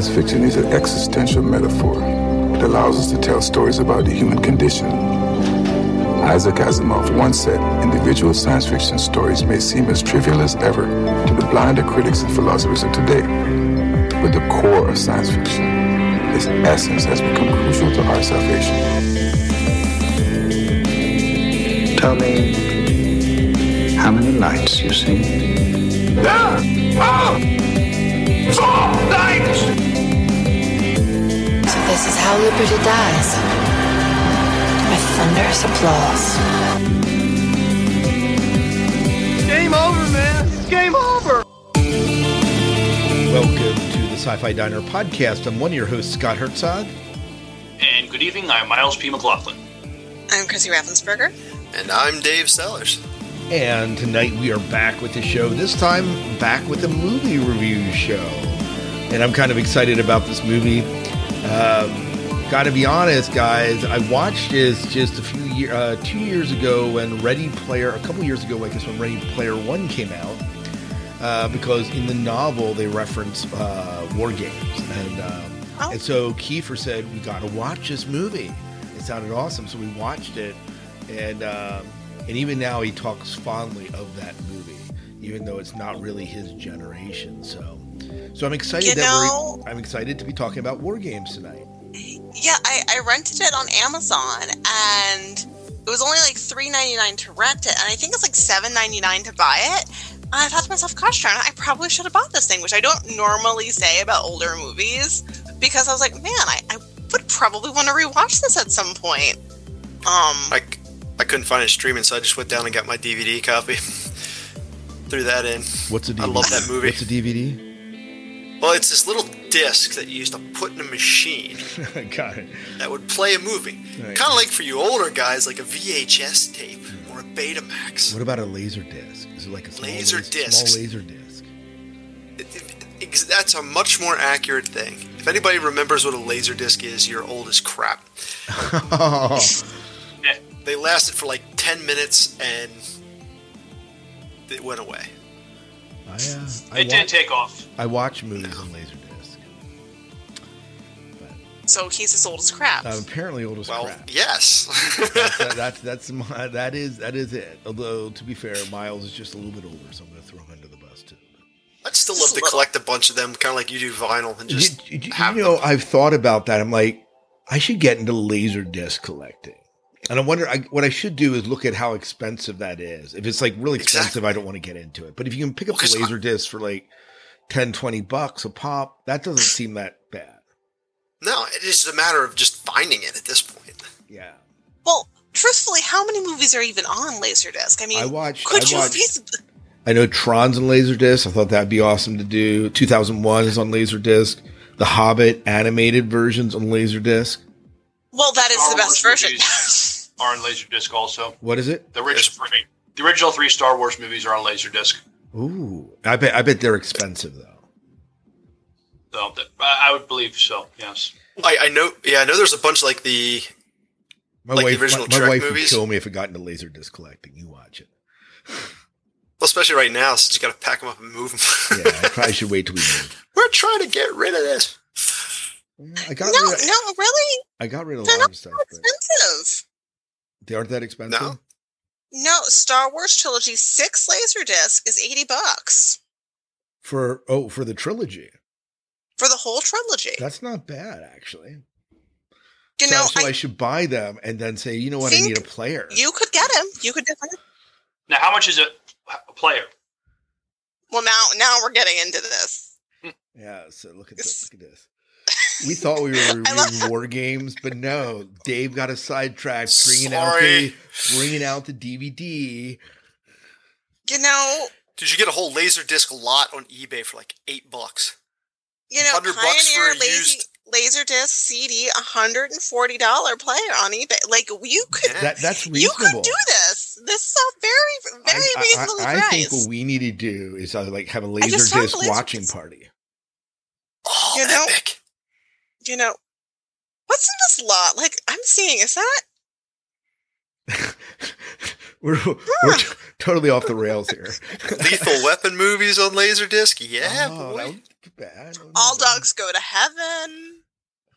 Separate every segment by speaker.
Speaker 1: Science fiction is an existential metaphor. It allows us to tell stories about the human condition. Isaac Asimov once said, individual science fiction stories may seem as trivial as ever to the blinder critics and philosophers of today. But the core of science fiction, its essence has become crucial to our salvation.
Speaker 2: Tell me how many lights you see.
Speaker 3: So this is how liberty dies. With thunderous applause.
Speaker 4: Game over, man. It's game over.
Speaker 5: Welcome to the Sci-Fi Diner podcast. I'm one of your hosts, Scott Herzog.
Speaker 6: And good evening, I'm Miles P. McLaughlin.
Speaker 7: I'm Chrissy Raffensperger.
Speaker 8: And I'm Dave Sellers.
Speaker 5: And tonight we are back with the show. This time, back with a movie review show. And I'm kind of excited about this movie. Um, Got to be honest, guys. I watched this just a few years, uh, two years ago when Ready Player, a couple years ago, I guess when Ready Player One came out. Uh, because in the novel they reference uh, war games, and um,
Speaker 7: Oh.
Speaker 5: and so Kiefer said we got to watch this movie. It sounded awesome, so we watched it, and um, and even now he talks fondly of that movie, even though it's not really his generation. So, so I'm excited
Speaker 7: You
Speaker 5: that
Speaker 7: know-
Speaker 5: we're I'm excited to be talking about war games tonight.
Speaker 7: Yeah, I, I rented it on Amazon and it was only like three ninety nine to rent it, and I think it's like seven ninety nine to buy it. And I thought to myself, gosh darn I probably should have bought this thing, which I don't normally say about older movies because I was like, man, I, I would probably want to rewatch this at some point. Um,
Speaker 8: I, c- I couldn't find it streaming, so I just went down and got my DVD copy. Threw that in.
Speaker 5: What's a DVD?
Speaker 8: I love that movie.
Speaker 5: What's a DVD?
Speaker 8: Well, it's this little disc that you used to put in a machine
Speaker 5: Got it.
Speaker 8: that would play a movie.
Speaker 5: Right.
Speaker 8: Kind of like for you older guys, like a VHS tape or a Betamax.
Speaker 5: What about a laser disc? Is it like a small
Speaker 8: Laser
Speaker 5: laser,
Speaker 8: discs.
Speaker 5: Small laser disc.
Speaker 8: It- it- ex- That's a much more accurate thing. If anybody remembers what a laser disc is, you're old as crap. They lasted for like 10 minutes and it went away.
Speaker 5: I, uh, I,
Speaker 6: It
Speaker 5: wa-
Speaker 6: did take off.
Speaker 5: I watch movies on laser disc.
Speaker 7: so he's as old as crap.
Speaker 5: I'm apparently old as
Speaker 8: Well,
Speaker 5: crap.
Speaker 8: yes.
Speaker 5: That's, that, that's that's my, that is that is it. Although to be fair, Miles is just a little bit older, so I'm going to throw him under the bus too.
Speaker 8: I'd still love to collect a bunch of them, kind of like you do vinyl, and just
Speaker 5: you, you-
Speaker 8: have
Speaker 5: you know,
Speaker 8: them.
Speaker 5: I've thought about that. I'm like, I should get into laser disc collecting. And I wonder, I, what I should do is look at how expensive that is. If it's like really expensive,
Speaker 8: Exactly.
Speaker 5: I don't want to get into it. But if you can pick up
Speaker 8: Well, 'cause
Speaker 5: the laser disc for like 10, 20 bucks a pop, that doesn't seem that bad.
Speaker 8: No, it is a matter of just finding it at this point.
Speaker 5: Yeah.
Speaker 7: well, truthfully, how many movies are even on Laserdisc? I mean,
Speaker 5: I watched-
Speaker 7: Could
Speaker 5: I
Speaker 7: you
Speaker 5: watched-
Speaker 7: feas-
Speaker 5: I know Tron's on Laserdisc. I thought that'd be awesome to do. 2001 is on Laserdisc. The Hobbit animated versions on Laserdisc.
Speaker 7: Well, that is
Speaker 6: Star
Speaker 7: the best
Speaker 6: Wars
Speaker 7: version.
Speaker 6: movies Are on Laserdisc also.
Speaker 5: What is it?
Speaker 6: The original three, the original three Star Wars movies are on Laserdisc.
Speaker 5: Ooh, I bet I bet they're expensive though.
Speaker 6: So that, I I would believe so. Yes.
Speaker 8: I, I know, yeah, I know. There's a bunch like the
Speaker 5: My
Speaker 8: Like the
Speaker 5: wife,
Speaker 8: original
Speaker 5: my, my
Speaker 8: Trek
Speaker 5: wife
Speaker 8: movies?
Speaker 5: would kill me if it got into Laserdisc collecting. You watch it.
Speaker 8: well, especially right now, since you got to pack them up and move them.
Speaker 5: Yeah, I probably should wait till we move.
Speaker 8: We're trying to get rid of this.
Speaker 5: I got
Speaker 7: no,
Speaker 5: rid of,
Speaker 7: no, really,
Speaker 5: I got rid of a
Speaker 7: they're
Speaker 5: lot
Speaker 7: not
Speaker 5: of stuff.
Speaker 7: so
Speaker 5: But
Speaker 7: expensive.
Speaker 5: They aren't that expensive.
Speaker 8: No.
Speaker 7: No, Star Wars trilogy six Laserdisc is eighty bucks
Speaker 5: For oh, for the trilogy,
Speaker 7: for the whole trilogy.
Speaker 5: that's not bad actually.
Speaker 7: you
Speaker 5: so
Speaker 7: know,
Speaker 5: so I,
Speaker 7: I,
Speaker 5: should buy them and then say, you know what, I need a player.
Speaker 7: you could get him. You could definitely.
Speaker 6: Now, how much is a, a player?
Speaker 7: Well, now, now we're getting into this. Hmm.
Speaker 5: Yeah, so look at this. Look at this. We thought we were reviewing war games, but no. Dave got a sidetracked, bringing out the bringing out the DVD.
Speaker 7: You know,
Speaker 8: Did you get a whole laser disc lot on eBay for like eight bucks?
Speaker 7: you know,
Speaker 8: 100 bucks for
Speaker 7: Pioneer
Speaker 8: a
Speaker 7: Lazy
Speaker 8: used-
Speaker 7: Laserdisc CD, hundred and forty dollar player on eBay. Like you could,
Speaker 8: Yeah.
Speaker 5: That that's
Speaker 7: you could do this. This is a very, very
Speaker 5: I,
Speaker 7: reasonable
Speaker 5: I, I
Speaker 7: price.
Speaker 5: think what we need to do is uh, like have a laser disc
Speaker 7: laser
Speaker 5: watching
Speaker 7: disc.
Speaker 5: party.
Speaker 8: Oh,
Speaker 7: You know-
Speaker 8: epic!
Speaker 7: You know, what's in this lot? Like I'm seeing, is that
Speaker 5: we're we're t- totally off the rails here.
Speaker 8: Lethal Weapon movies on Laserdisc. Yeah,
Speaker 5: Oh,
Speaker 8: boy.
Speaker 5: that would be bad.
Speaker 7: All dogs go to heaven.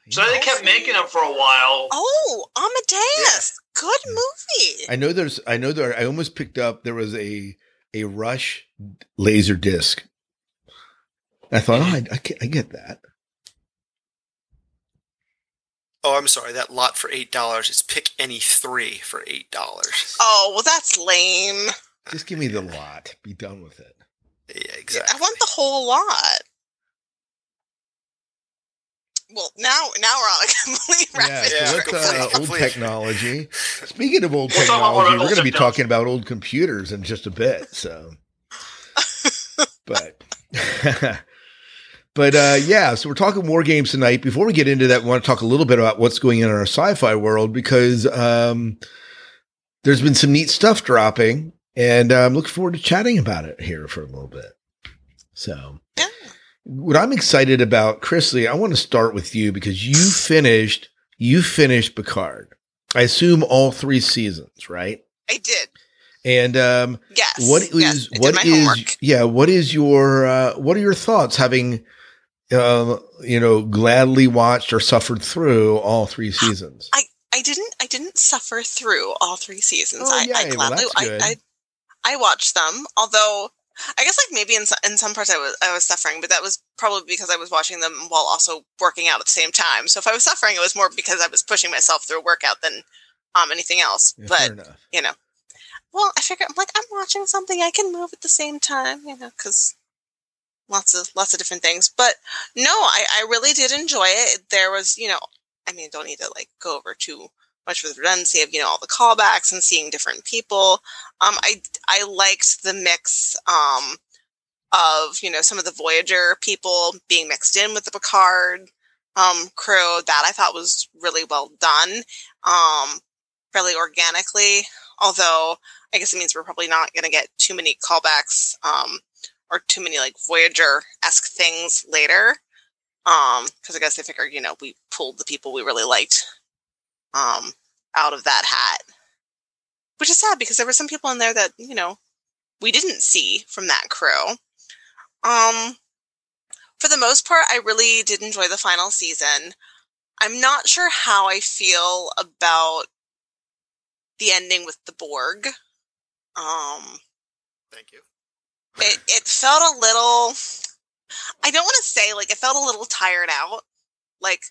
Speaker 6: So they kept making them for a while.
Speaker 7: Oh, Amadeus. Good movie.
Speaker 5: I know there's. I know there. I almost picked up. There was a a Rush laser disc. I thought, oh, I, I, get, I get that.
Speaker 8: Oh, I'm sorry. That lot for eight dollars. is pick any three for eight dollars.
Speaker 7: Oh, well, that's lame.
Speaker 5: Just give me the lot. Be done with it.
Speaker 8: Yeah, exactly.
Speaker 7: I want the whole lot. Well, now now we're on a complete
Speaker 5: Yeah,
Speaker 7: rapid.
Speaker 5: so
Speaker 8: Yeah,
Speaker 5: let's uh, old technology. Speaking of old
Speaker 6: We'll talk about what
Speaker 5: technology, we're going to be talking about old computers in just a bit. So, but, but uh, yeah, so we're talking war games tonight. Before we get into that, we want to talk a little bit about what's going on in our sci-fi world because um, there's been some neat stuff dropping, and uh, I'm looking forward to chatting about it here for a little bit. So,
Speaker 7: Yeah.
Speaker 5: what I'm excited about, Chrissy, I want to start with you because you finished you finished Picard. I assume all three seasons, right?
Speaker 7: I did.
Speaker 5: And um,
Speaker 7: Yes.
Speaker 5: what is
Speaker 7: yes,
Speaker 5: what is
Speaker 7: homework.
Speaker 5: yeah? What is your uh, what are your thoughts having uh, you know gladly watched or suffered through all three seasons?
Speaker 7: I I didn't. I didn't suffer through all three seasons.
Speaker 5: Oh,
Speaker 7: I, I.
Speaker 5: Well,
Speaker 7: gladly. I, I I watched them. Although I guess like maybe in so- in some parts I was I was suffering, but that was probably because I was watching them while also working out at the same time. So if I was suffering, it was more because I was pushing myself through a workout than um anything else.
Speaker 5: Yeah,
Speaker 7: but you know, well, I figure I'm like I'm watching something I can move at the same time. You know, because lots of lots of different things. But no, I I really did enjoy it. There was you know, I mean, don't need to like go over too much with redundancy of you know all the callbacks and seeing different people. Um, I I liked the mix um of you know some of the Voyager people being mixed in with the Picard um crew. That I thought was really well done. Um, fairly organically. Although I guess it means we're probably not going to get too many callbacks um or too many like Voyager esque things later. Um, because I guess they figured, you know, we pulled the people we really liked um out of that hat. Which is sad because there were some people in there that, you know, we didn't see from that crew. Um for the most part, I really did enjoy the final season. I'm not sure how I feel about the ending with the Borg. Um
Speaker 8: Thank you.
Speaker 7: It it felt a little I don't want to say like it felt a little tired out. Like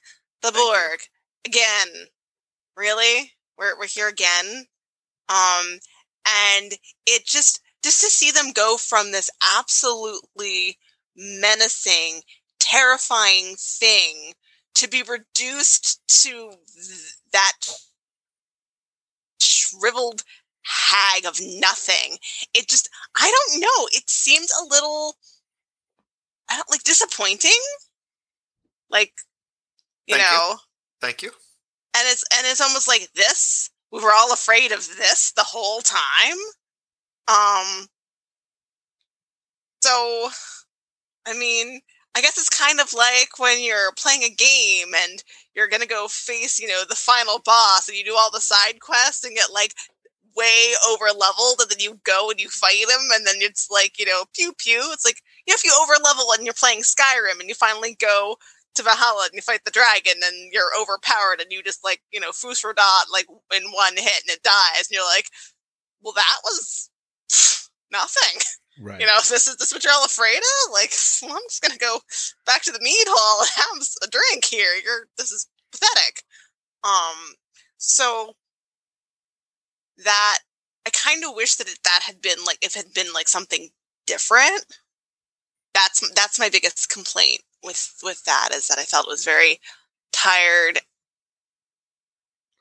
Speaker 7: the Borg again. Really? We're we're here again. Um and it just just to see them go from this absolutely menacing, terrifying thing to be reduced to th- that shriveled hag of nothing. It just I don't know. It seemed a little I don't like disappointing. Like you
Speaker 8: Thank you.
Speaker 7: know,
Speaker 8: Thank you.
Speaker 7: and it's and it's almost like this. We were all afraid of this the whole time. Um so I mean, I guess it's kind of like when you're playing a game and you're gonna go face, you know, the final boss and you do all the side quests and get like way over leveled and then you go and you fight him and then it's like, you know, pew pew. It's like you know, if you over level and you're playing Skyrim and you finally go to Valhalla and you fight the dragon and you're overpowered and you just like, you know, Fus Ro Dah like in one hit and it dies and you're like, well that was nothing.
Speaker 5: Right.
Speaker 7: You know, this is this what you're all afraid of? Like, well, I'm just gonna go back to the mead hall and have a drink here. You're this is pathetic. Um, so that I kind of wish that it, that had been like if it had been like something different. That's that's my biggest complaint with with that is that I felt it was very tired.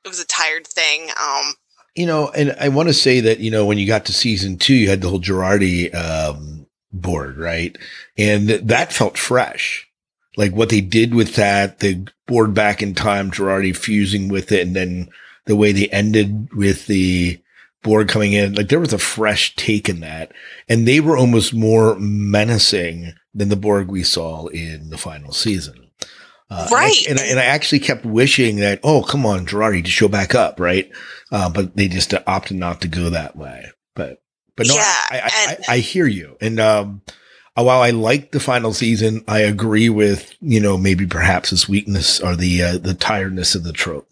Speaker 7: It was a tired thing. Um,
Speaker 5: You know, and I want to say that, you know, when you got to season two, you had the whole Jurati um, Borg, right? And th- that felt fresh. Like what they did with that, the Borg back in time, Jurati fusing with it, and then the way they ended with the Borg coming in, like there was a fresh take in that. And they were almost more menacing than the Borg we saw in the final season. Uh,
Speaker 7: Right.
Speaker 5: And I, and, I, and I actually kept wishing that, oh, come on, Jurati, to show back up, right? Uh, but they just opted not to go that way. But, but no,
Speaker 7: Yeah,
Speaker 5: I, I,
Speaker 7: and-
Speaker 5: I, I hear you. And, um, uh, while I like the final season, I agree with, you know, maybe perhaps its weakness or the, uh, the tiredness of the trope.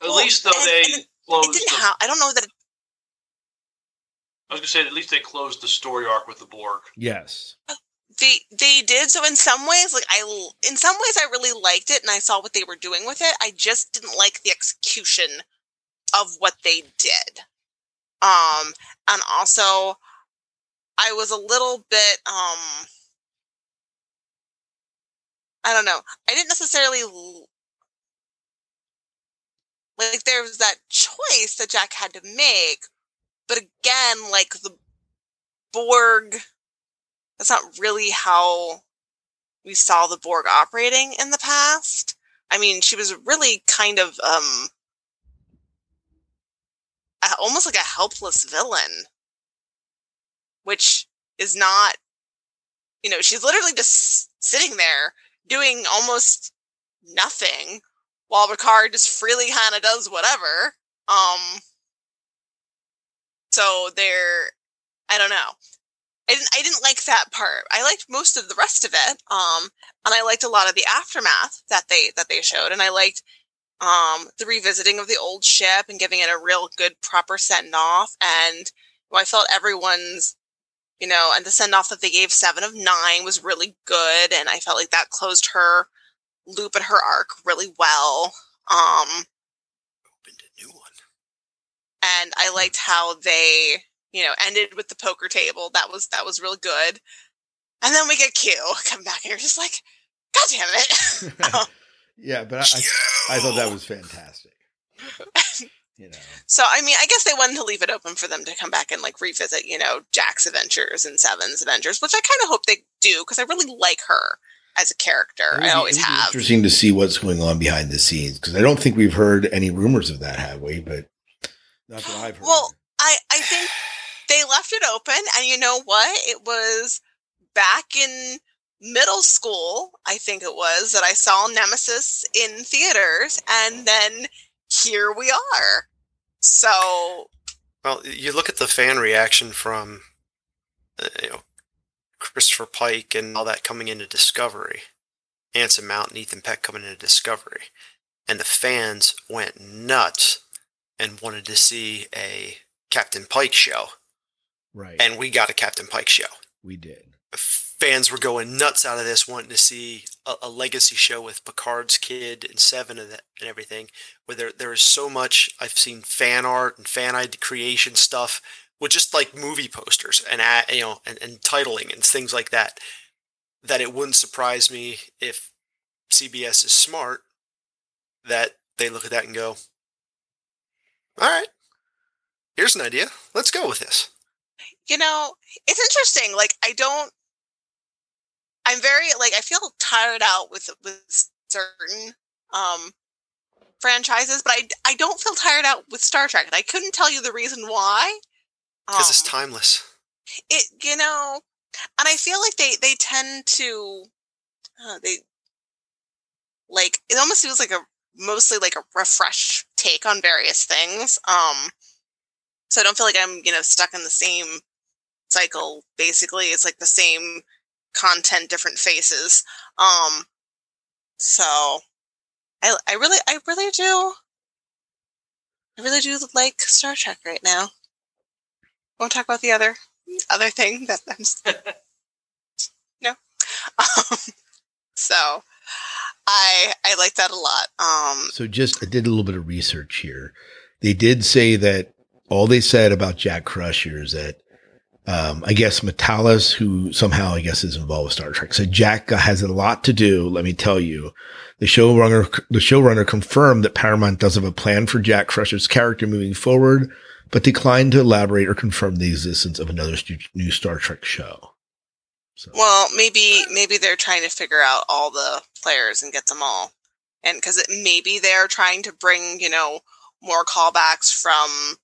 Speaker 6: At
Speaker 7: Well,
Speaker 6: least though they
Speaker 7: it-
Speaker 6: closed.
Speaker 7: It didn't
Speaker 6: the-
Speaker 7: have. I don't know that. It,
Speaker 6: I was gonna say at least they closed the story arc with the Borg.
Speaker 5: Yes.
Speaker 7: they they did so in some ways like i l- in some ways i really liked it and i saw what they were doing with it i just didn't like the execution of what they did um and also i was a little bit um i don't know i didn't necessarily l- like there was that choice that jack had to make but again like the borg that's not really how we saw the Borg operating in the past. I mean, she was really kind of um almost like a helpless villain, which is not you know, she's literally just sitting there doing almost nothing while Picard just freely kind of does whatever. Um so they're I don't know. I didn't I didn't like that part. I liked most of the rest of it. Um and I liked a lot of the aftermath that they that they showed and I liked um the revisiting of the old ship and giving it a real good proper send off and I felt everyone's you know and the send off that they gave 7 of 9 was really good and I felt like that closed her loop at her arc really well. Um
Speaker 8: Opened a new one.
Speaker 7: and I liked how they, you know, ended with the poker table. That was that was really good. And then we get Q come back, and you're just like, God damn it!
Speaker 5: yeah, but I, I, I thought that was fantastic. You know,
Speaker 7: so I mean, I guess they wanted to leave it open for them to come back and like revisit, you know, Jack's adventures and Seven's adventures, which I kind of hope they do because I really like her as a character.
Speaker 5: It
Speaker 7: I always
Speaker 5: it would
Speaker 7: have.
Speaker 5: Interesting to see what's going on behind the scenes because I don't think we've heard any rumors of that, have we? But not that I've heard.
Speaker 7: Well, I I think they left it open, and you know what? It was back in middle school, I think it was, that I saw Nemesis in theaters, and then here we are. So
Speaker 8: Well, you look at the fan reaction from, uh, you know, Christopher Pike and all that coming into Discovery, Anson Mount and Ethan Peck coming into Discovery, and the fans went nuts and wanted to see a Captain Pike show,
Speaker 5: right?
Speaker 8: and we got a Captain Pike show.
Speaker 5: we did.
Speaker 8: Fans were going nuts out of this, wanting to see a, a legacy show with Picard's kid and Seven and, that, and everything. Where there there is so much I've seen fan art and fan creation stuff with just like movie posters and you know and, and titling and things like that. That it wouldn't surprise me if CBS is smart that they look at that and go, "All right, here's an idea. Let's go with this."
Speaker 7: you know, it's interesting. Like I don't. I'm very like I feel tired out with with certain um franchises, but I I don't feel tired out with Star Trek, and I couldn't tell you the reason why.
Speaker 8: Because it's
Speaker 7: Um,
Speaker 8: timeless.
Speaker 7: it you know and i feel like they they tend to uh, they like it almost feels like a mostly like a refresh take on various things um so i don't feel like i'm you know stuck in the same cycle basically it's like the same content different faces um so i i really i really do i really do like star trek right now won't talk about the other other thing that I'm no. Um, so I I like that a lot. Um
Speaker 5: So just I did a little bit of research here. They did say that all they said about Jack Crusher is that um, I guess Matalas, who somehow I guess is involved with Star Trek, said Jack has a lot to do. Let me tell you, the showrunner the showrunner confirmed that Paramount does have a plan for Jack Crusher's character moving forward, but declined to elaborate or confirm the existence of another new Star Trek show. So
Speaker 7: well maybe maybe they're trying to figure out all the players and get them all. And cuz maybe they're trying to bring, you know, more callbacks from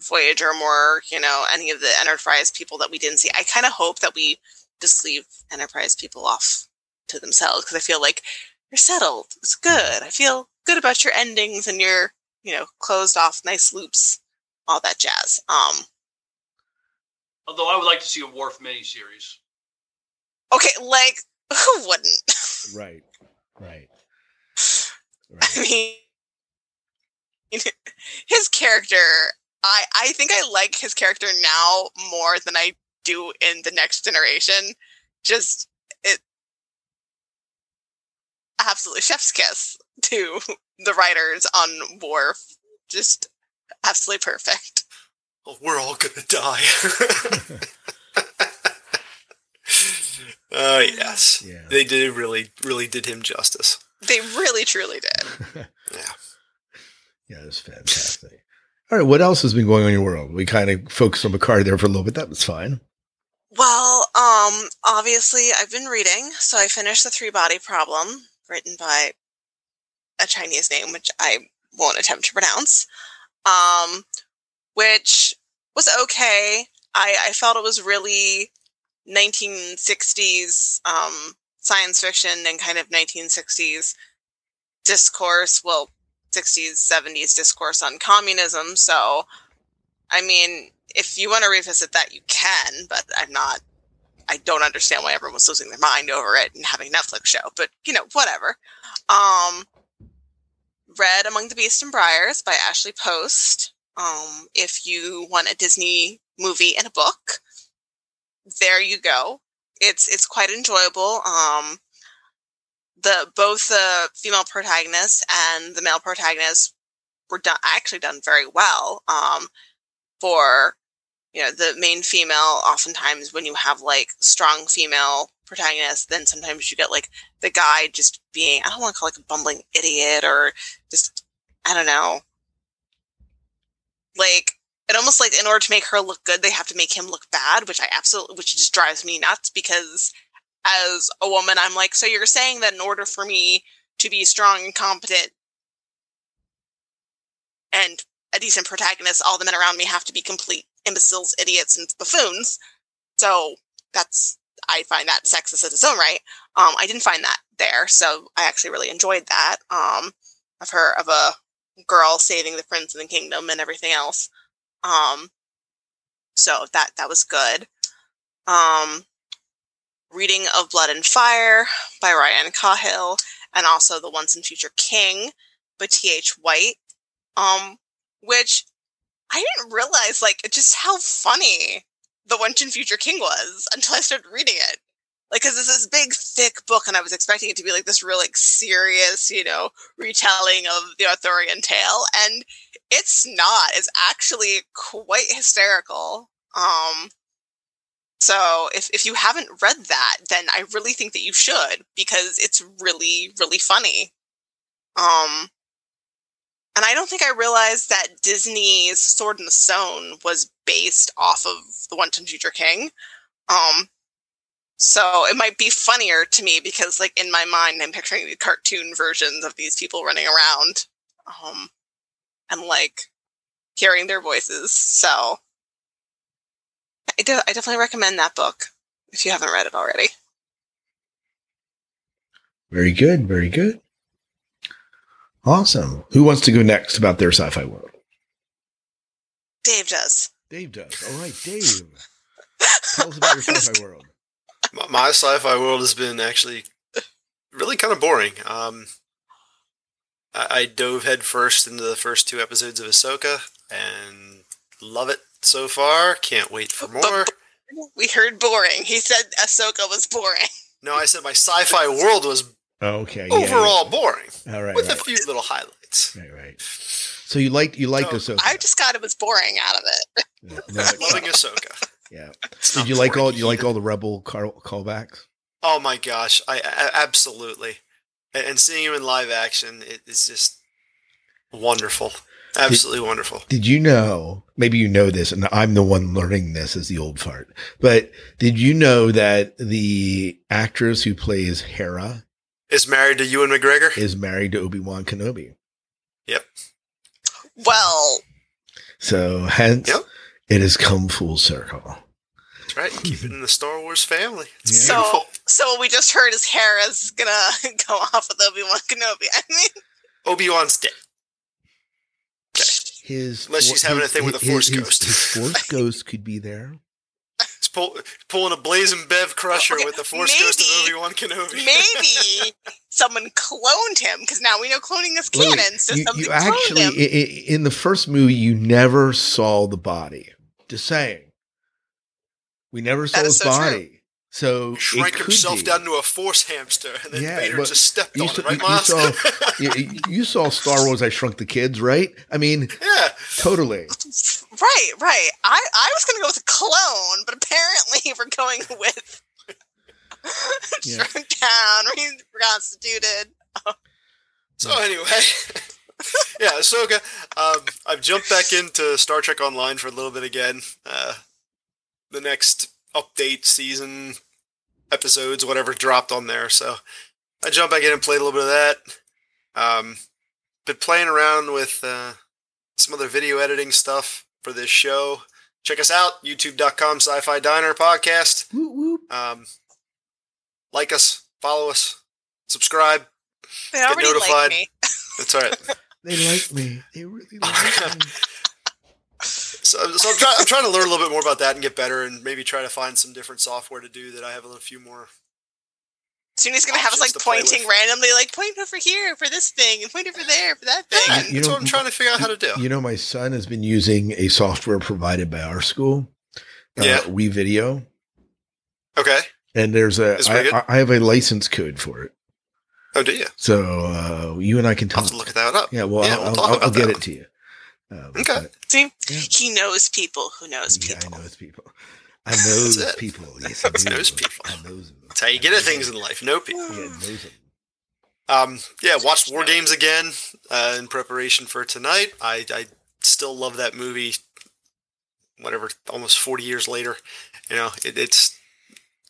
Speaker 7: Voyager, more, you know, any of the Enterprise people that we didn't see. I kind of hope that we just leave Enterprise people off to themselves because I feel like you're settled. It's good. I feel good about your endings and your, you know, closed off nice loops, all that jazz. Um,
Speaker 6: Although I would like to see a Worf miniseries.
Speaker 7: okay, like who wouldn't?
Speaker 5: Right. Right.
Speaker 7: I mean, his character. I I think I like his character now more than I do in the next generation. Just it, absolutely chef's kiss to the writers on Worf. Just absolutely perfect.
Speaker 8: Oh, we're all gonna die. Oh yes,
Speaker 5: Yeah.
Speaker 8: they did really, really did him justice.
Speaker 7: They really truly did.
Speaker 8: Yeah.
Speaker 5: Yeah, that's fantastic. All right, what else has been going on in your world? We kind of focused on Picard there for a little bit. That was fine.
Speaker 7: Well, um, obviously I've been reading, so I finished the Three Body Problem, written by a Chinese name, which I won't attempt to pronounce. Um, which was okay. I, I felt it was really 1960s um, science fiction and kind of 1960s discourse. Well, 60s, 70s discourse on communism. So, I mean, if you want to revisit that, you can, but I'm not. I don't understand why everyone was losing their mind over it and having a Netflix show, but you know, whatever. Um, read Among the Beast and Briars by Ashley Post. Um, if you want a Disney movie and a book, there you go. It's it's quite enjoyable. Um, the both the female protagonist and the male protagonist were done actually done very well. Um, for you know the main female, oftentimes when you have like strong female protagonists, then sometimes you get like the guy just being I don't want to call like a bumbling idiot or just I don't know. Like it almost like in order to make her look good they have to make him look bad which i absolutely which just drives me nuts because as a woman i'm like so you're saying that in order for me to be strong and competent and a decent protagonist all the men around me have to be complete imbeciles idiots and buffoons? So that's i find that sexist in its own right. Um i didn't find that there so i actually really enjoyed that um of her of a girl saving the prince and the kingdom and everything else. Um so that that was good. Um reading of blood and fire by ryan cahill and also the once and future king by th white um which i didn't realize like just how funny the and future king was until i started reading it. Like because it's this big thick book and i was expecting it to be like this real like serious you know retelling of the arthurian tale and it's not. It's actually quite hysterical. Um so if, if you haven't read that then i really think that you should because it's really really funny. Um and i don't think i realized that disney's sword in the stone was based off of the one time future king um so it might be funnier to me because, like, in my mind, I'm picturing the cartoon versions of these people running around, um, and like hearing their voices. So I do. I definitely recommend that book if you haven't read it already.
Speaker 5: Very good. Very good. Awesome. Who wants to go next about their sci-fi world?
Speaker 7: Dave does.
Speaker 5: Dave does. All right, Dave. Tell us about your sci-fi world.
Speaker 8: My, my sci-fi world has been actually really kind of boring. Um, I, I dove headfirst into the first two episodes of Ahsoka and love it so far. Can't wait for more.
Speaker 7: We heard boring. He said Ahsoka was boring.
Speaker 8: No, I said my sci-fi world was
Speaker 5: okay. yeah,
Speaker 8: overall boring.
Speaker 5: All right.
Speaker 8: with
Speaker 5: right.
Speaker 8: a few little highlights.
Speaker 5: Right, right. So you liked you liked
Speaker 8: So,
Speaker 5: Ahsoka.
Speaker 7: I just got it was boring out of it.
Speaker 5: Yeah. No,
Speaker 8: Loving Ahsoka.
Speaker 5: yeah.
Speaker 8: It's
Speaker 5: Did you like
Speaker 8: boring
Speaker 5: all you like all the rebel call, callbacks?
Speaker 8: Oh my gosh, I, I absolutely, and, and seeing him in live action, it is just wonderful, absolutely wonderful.
Speaker 5: Did you know? Maybe you know this, and I'm the one learning this as the old fart. But did you know that the actress who plays Hera
Speaker 8: Is married to Ewan McGregor.
Speaker 5: is married to Obi Wan Kenobi?
Speaker 8: Yep.
Speaker 7: Well,
Speaker 5: So hence
Speaker 8: Yep.
Speaker 5: it has come full circle.
Speaker 8: That's right. Keep it in the Star Wars family. It's
Speaker 7: So,
Speaker 8: beautiful.
Speaker 7: so what we just heard his hair is Hera's gonna go off with Obi Wan Kenobi. I mean,
Speaker 8: Obi Wan's dead.
Speaker 5: His
Speaker 8: Unless she's having a thing with a Force
Speaker 5: his,
Speaker 8: ghost.
Speaker 5: His Force ghost could be there.
Speaker 8: He's pull, pulling a blazing Bev Crusher
Speaker 7: Okay,
Speaker 8: with the Force Ghost of
Speaker 7: maybe-
Speaker 8: Obi Wan Kenobi.
Speaker 7: maybe someone cloned him because now we know cloning is
Speaker 5: Wait,
Speaker 7: canon. So
Speaker 5: you, you
Speaker 7: cloned
Speaker 5: actually,
Speaker 7: him.
Speaker 5: i- i- in the first movie, you never saw the body. Just saying. We never saw
Speaker 7: That
Speaker 5: his
Speaker 7: is so true.
Speaker 5: Body. So
Speaker 8: Shrank
Speaker 5: it could
Speaker 8: himself
Speaker 5: be.
Speaker 8: down to a Force hamster, and then
Speaker 5: Yeah,
Speaker 8: Vader just stepped
Speaker 5: you
Speaker 8: on
Speaker 5: saw-
Speaker 8: it, right,
Speaker 5: you- you
Speaker 8: Miles?
Speaker 5: saw- you, you saw Star Wars I Shrunk the Kids, right? I mean,
Speaker 8: yeah.
Speaker 5: totally.
Speaker 7: Right, right. I, I was going to go with a clone, but apparently we're going with
Speaker 5: Yeah.
Speaker 7: shrunk down, reconstituted.
Speaker 8: So anyway, yeah, Ahsoka. Um, I've jumped back into Star Trek Online for a little bit again. Uh, the next update season episodes, whatever, dropped on there. So I jumped back in and played a little bit of that. Um, been playing around with uh, some other video editing stuff for this show. Check us out, youtube.com sci-fi diner podcast.
Speaker 5: Whoop, whoop.
Speaker 8: Um, like us, follow us, subscribe.
Speaker 7: They already
Speaker 8: notified.
Speaker 7: like me.
Speaker 8: That's all right.
Speaker 5: They like me. They really like me.
Speaker 8: So, so I'm, try, I'm trying to learn a little bit more about that and get better, and maybe try to find some different software to do that I have a few more.
Speaker 7: Soon he's going to have us like
Speaker 8: Options to play
Speaker 7: pointing randomly, like point over here for this thing and point over there for that thing.
Speaker 8: Yeah,
Speaker 5: you
Speaker 8: that's
Speaker 5: know,
Speaker 8: what I'm trying to figure out how to do.
Speaker 5: You know, my son has been using a software provided by our school. Uh,
Speaker 8: Yeah.
Speaker 5: WeVideo.
Speaker 8: Okay.
Speaker 5: And there's a,
Speaker 8: It's pretty good.
Speaker 5: I have a license code for it.
Speaker 8: Oh, do you?
Speaker 5: So uh, you and I can
Speaker 8: I'll
Speaker 5: talk.
Speaker 8: have to look that up.
Speaker 5: Yeah, well,
Speaker 8: Yeah,
Speaker 5: I'll,
Speaker 8: we'll
Speaker 5: I'll,
Speaker 8: talk
Speaker 5: I'll
Speaker 8: about
Speaker 5: get
Speaker 8: that.
Speaker 5: it to you. Um,
Speaker 8: Okay.
Speaker 5: but-
Speaker 7: See,
Speaker 5: Yeah.
Speaker 7: he knows people who knows
Speaker 5: Yeah,
Speaker 7: people.
Speaker 5: I know people. I knows people. Yes, I
Speaker 8: knows people.
Speaker 5: I knows them.
Speaker 8: That's how you get at things in life. No people.
Speaker 5: Yeah, knows them.
Speaker 8: Um, yeah, watched War Games again uh, in preparation for tonight. I, I still love that movie. Whatever, almost forty years later, you know, it, it's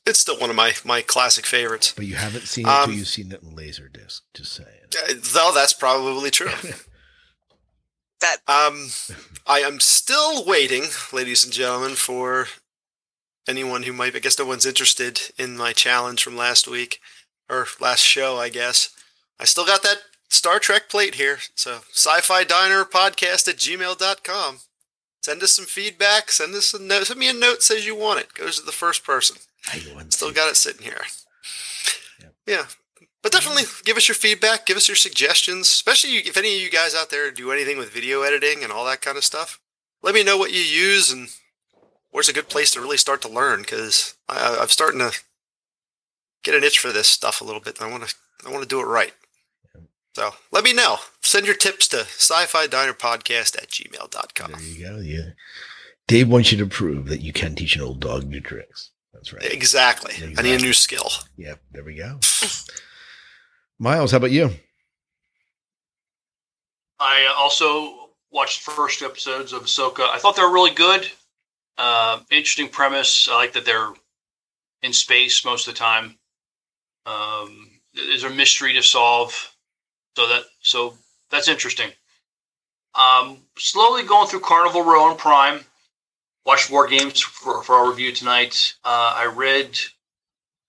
Speaker 8: it's still one of my my classic favorites.
Speaker 5: But you haven't seen it
Speaker 8: Um,
Speaker 5: you've seen it in Laserdisc. Just saying.
Speaker 8: Uh, Though that's probably true.
Speaker 7: That
Speaker 8: Um, I am still waiting, ladies and gentlemen, for anyone who might. I guess no one's interested in my challenge from last week or last show. I guess I still got that Star Trek plate here. So, sci-fi diner podcast at gmail.com. Send us some feedback. Send us a note. Send me a note says you want it. Goes to the first person.
Speaker 5: I
Speaker 8: Still got it sitting here.
Speaker 5: Yep.
Speaker 8: Yeah. But definitely give us your feedback, give us your suggestions, especially if any of you guys out there do anything with video editing and all that kind of stuff. Let me know what you use and where's a good place to really start to learn because I'm starting to get an itch for this stuff a little bit. I want to I want to do it right. So let me know. Send your tips to sci-fi diner podcast at gmail.com.
Speaker 5: There you go. Yeah. Dave wants you to prove that you can teach an old dog new tricks. That's right.
Speaker 8: Exactly. I need a new skill.
Speaker 5: Yep. There we go. Miles, how about you?
Speaker 6: I uh, also watched the first episodes of Ahsoka. I thought they were really good. Uh, interesting premise. I like that they're in space most of the time. Um, there's a mystery to solve, so that so that's interesting. Um, slowly going through Carnival Row on Prime. Watched War Games for, for our review tonight. Uh, I read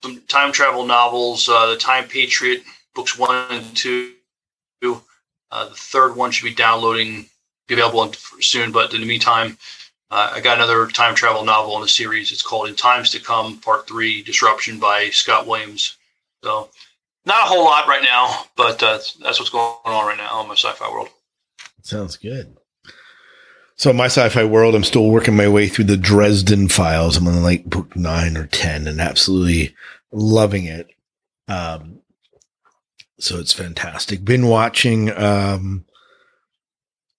Speaker 6: some time travel novels, uh, The Time Patriot, books one and two. Uh, the third one should be downloading, be available soon. But in the meantime, uh, I got another time travel novel in the series. It's called In Times to Come, Part Three: Disruption by Scott Williams. So, not a whole lot right now, but uh, that's what's going on right now in my sci-fi world.
Speaker 5: Sounds good. So my sci-fi world, I'm still working my way through the Dresden Files. I'm on like book nine or ten, and absolutely loving it. Um, so it's fantastic. Been watching um,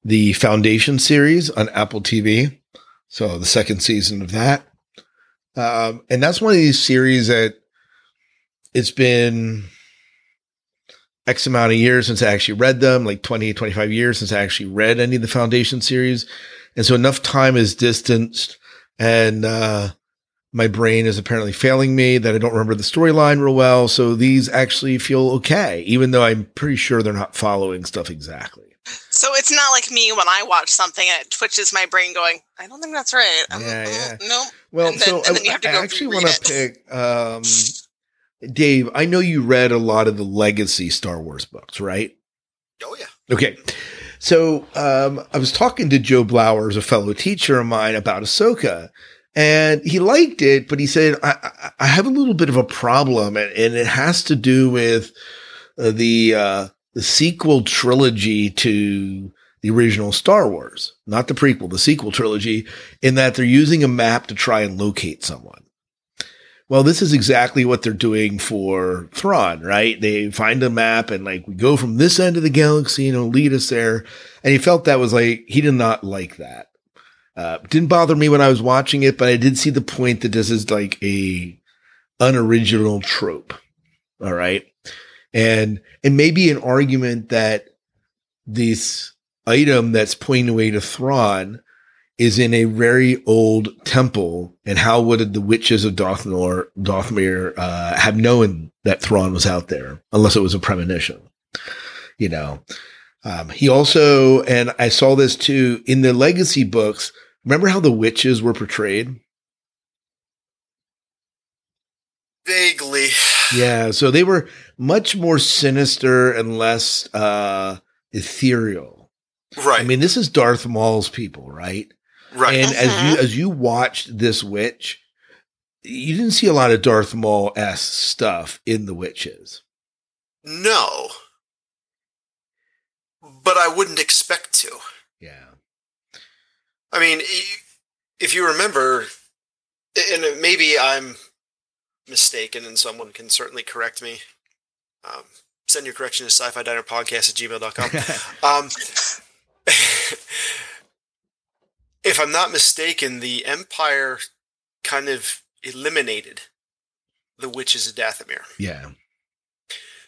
Speaker 5: the Foundation series on Apple TV. So the second season of that, um, and that's one of these series that it's been X amount of years since I actually read them, like 20, 25 years since I actually read any of the Foundation series. And so enough time is distanced and, uh, my brain is apparently failing me that I don't remember the storyline real well. So these actually feel okay, even though I'm pretty sure they're not following stuff exactly.
Speaker 7: so So it's not like me when I watch something and it twitches my brain going, I don't think that's right. Um,
Speaker 5: Yeah,
Speaker 7: mm,
Speaker 5: yeah.
Speaker 7: No.
Speaker 5: Well,
Speaker 7: And then-
Speaker 5: so
Speaker 7: and
Speaker 5: I,
Speaker 7: then you have to
Speaker 5: I
Speaker 7: go
Speaker 5: actually want to pick um, Dave. I know you read a lot of the legacy Star Wars books, right?
Speaker 8: Oh yeah.
Speaker 5: Okay. So um, I was talking to Joe Blowers, a fellow teacher of mine, about Ahsoka, and he liked it, but he said, I, I, have a little bit of a problem, and, and it has to do with uh, the uh, the sequel trilogy to the original Star Wars, not the prequel, the sequel trilogy, in that they're using a map to try and locate someone. Well, this is exactly what they're doing for Thrawn, right? They find a map and like we go from this end of the galaxy and it'll lead us there. And he felt that was like he did not like that. Uh, didn't bother me when I was watching it, but I did see the point that this is like a unoriginal trope. All right. And and maybe an argument that this item that's pointing away to Thrawn is in a very old temple, and how would the witches of Dathomir, Dathomir uh, have known that Thrawn was out there unless it was a premonition? You know, um, he also, and I saw this too in the legacy books. Remember how the witches were portrayed?
Speaker 8: Vaguely.
Speaker 5: Yeah, so they were much more sinister and less uh, ethereal.
Speaker 8: Right.
Speaker 5: I mean, this is Darth Maul's people, right?
Speaker 8: right.
Speaker 5: And as you as you watched this witch, you didn't see a lot of Darth Maul s stuff in the witches.
Speaker 8: no. But I wouldn't expect to. I mean, if you remember, and maybe I'm mistaken, and someone can certainly correct me. Um, send your correction to sci-fi diner podcast at gmail.com. Um, if I'm not mistaken, the Empire kind of eliminated the witches of Dathomir.
Speaker 5: yeah,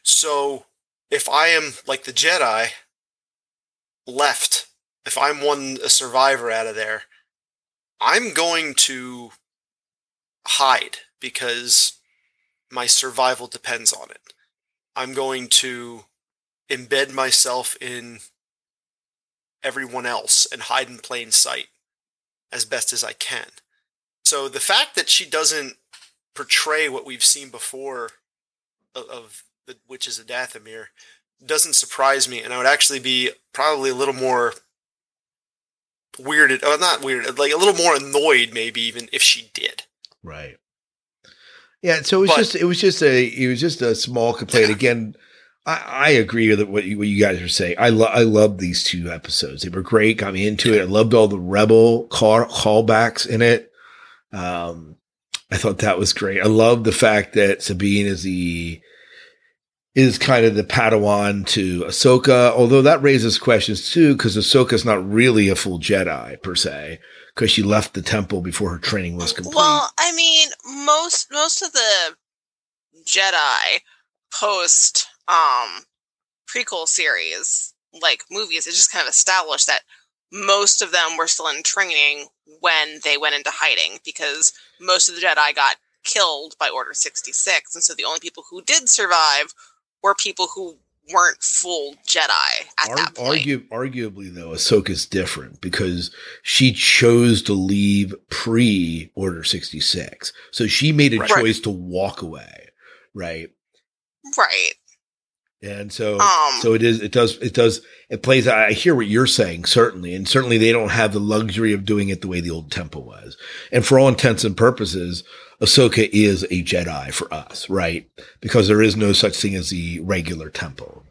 Speaker 8: So if I am like the Jedi left, if I'm one a survivor out of there, I'm going to hide because my survival depends on it. I'm going to embed myself in everyone else and hide in plain sight as best as I can. So the fact that she doesn't portray what we've seen before of, of the witches of Dathomir doesn't surprise me, and I would actually be probably a little more weirded, or not weirded, like a little more annoyed, maybe even if she did.
Speaker 5: right. Yeah, so it was
Speaker 8: But-
Speaker 5: just it was just a it was just a small complaint. Again, I, I agree with what you, what you guys are saying. I love I love these two episodes. They were great. Got me into it. I loved all the rebel call callbacks in it. Um, I thought that was great. I love the fact that Sabine is the is kind of the Padawan to Ahsoka, although that raises questions too, because Ahsoka's not really a full Jedi per se, because she left the temple before her training was complete.
Speaker 7: Well, I mean, most most of the Jedi post um prequel series, like movies, it just kind of established that most of them were still in training when they went into hiding because most of the Jedi got killed by Order 66. And so the only people who did survive were people who weren't full Jedi at
Speaker 5: Ar-
Speaker 7: that point.
Speaker 5: argu- arguably, though, Ahsoka's different because she chose to leave pre Order 66. So she made a
Speaker 8: Right.
Speaker 5: choice to walk away. Right.
Speaker 7: Right.
Speaker 5: And so,
Speaker 7: Um,
Speaker 5: so it is, it does, it does, it plays. I hear what you're saying, certainly. And certainly they don't have the luxury of doing it the way the old temple was. And for all intents and purposes, Ahsoka is a Jedi for us, right? Because there is no such thing as the regular temple.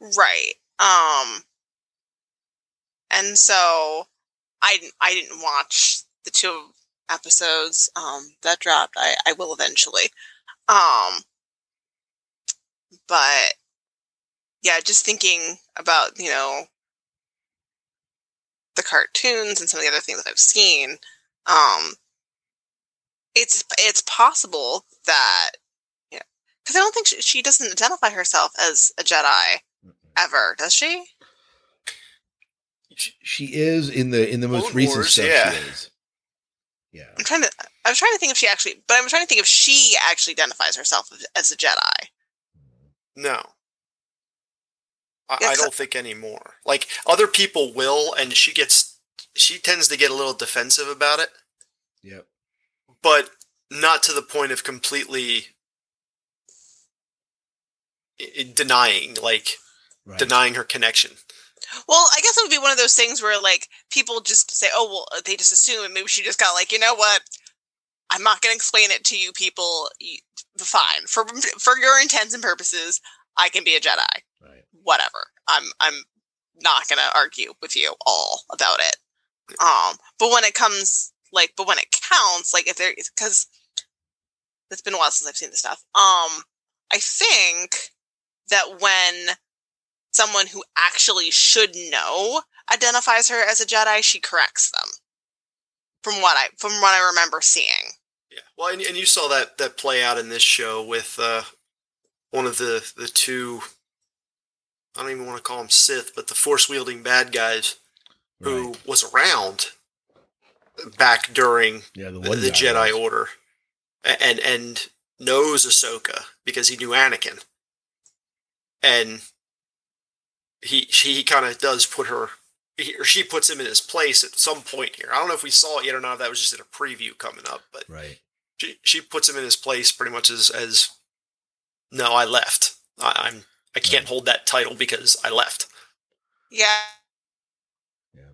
Speaker 7: Right. Um and so I I didn't watch the two episodes um that dropped. I I will eventually. Um but yeah, just thinking about, you know, the cartoons and some of the other things that I've seen, um it's it's possible that yeah, cuz I don't think she, she doesn't identify herself as a Jedi ever, does she?
Speaker 5: She- She is in the in the most
Speaker 8: Clone
Speaker 5: recent
Speaker 8: Wars,
Speaker 5: stuff.
Speaker 8: yeah.
Speaker 5: She is. Yeah.
Speaker 7: I'm trying to. I was trying to think if she actually, but I'm trying to think if she actually identifies herself as- as a Jedi.
Speaker 8: No. I,
Speaker 7: Yeah,
Speaker 8: I don't think anymore. Like other people will, and she gets she tends to get a little defensive about it,
Speaker 5: Yep.
Speaker 8: But not to the point of completely i- i- denying, like
Speaker 5: Right.
Speaker 8: denying her connection.
Speaker 7: Well, I guess it would be one of those things where like people just say, "Oh, well," they just assume, and maybe she just got like, you know what? I'm not going to explain it to you, people. Fine for for your intents and purposes, I can be a Jedi.
Speaker 5: Right.
Speaker 7: Whatever. I'm I'm not going to argue with you all about it. Um, but when it comes like, but when it counts, like if there because it's been a while since I've seen this stuff. Um, I think that when someone who actually should know identifies her as a Jedi, she corrects them. From what I from what I remember seeing.
Speaker 8: Yeah. Well, and, and you saw that that play out in this show with uh, one of the the two. I don't even want to call them Sith, but the Force wielding bad guys who
Speaker 5: Right.
Speaker 8: was around back during
Speaker 5: Yeah, the
Speaker 8: the,
Speaker 5: one
Speaker 8: the Jedi
Speaker 5: was.
Speaker 8: Order, and and knows Ahsoka because he knew Anakin, and he she kind of does put her. He, or she puts him in his place at some point here. I don't know if we saw it yet or not. That was just in a preview coming up, but
Speaker 5: Right.
Speaker 8: she she puts him in his place pretty much as as no, I left. I, I'm I can't
Speaker 5: Right.
Speaker 8: hold that title because I left.
Speaker 7: Yeah.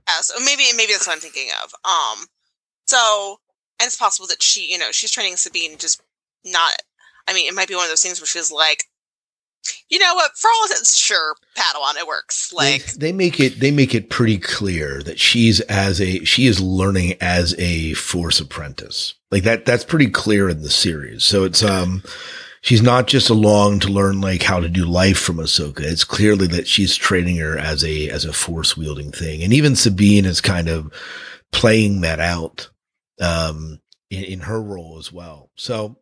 Speaker 5: Yeah.
Speaker 7: Yeah. So maybe maybe that's what I'm thinking of. Um. So and it's possible that she, you know, she's training Sabine just not. I mean, it might be one of those things where she's like, you know what? For all it's sure, Padawan, it works. Like,
Speaker 5: they, they make it they make it pretty clear that she's as a she is learning as a force apprentice like that that's pretty clear in the series so it's um she's not just along to learn like how to do life from Ahsoka. It's clearly that she's training her as a as a force wielding thing. And even Sabine is kind of playing that out um in, in her role as well. So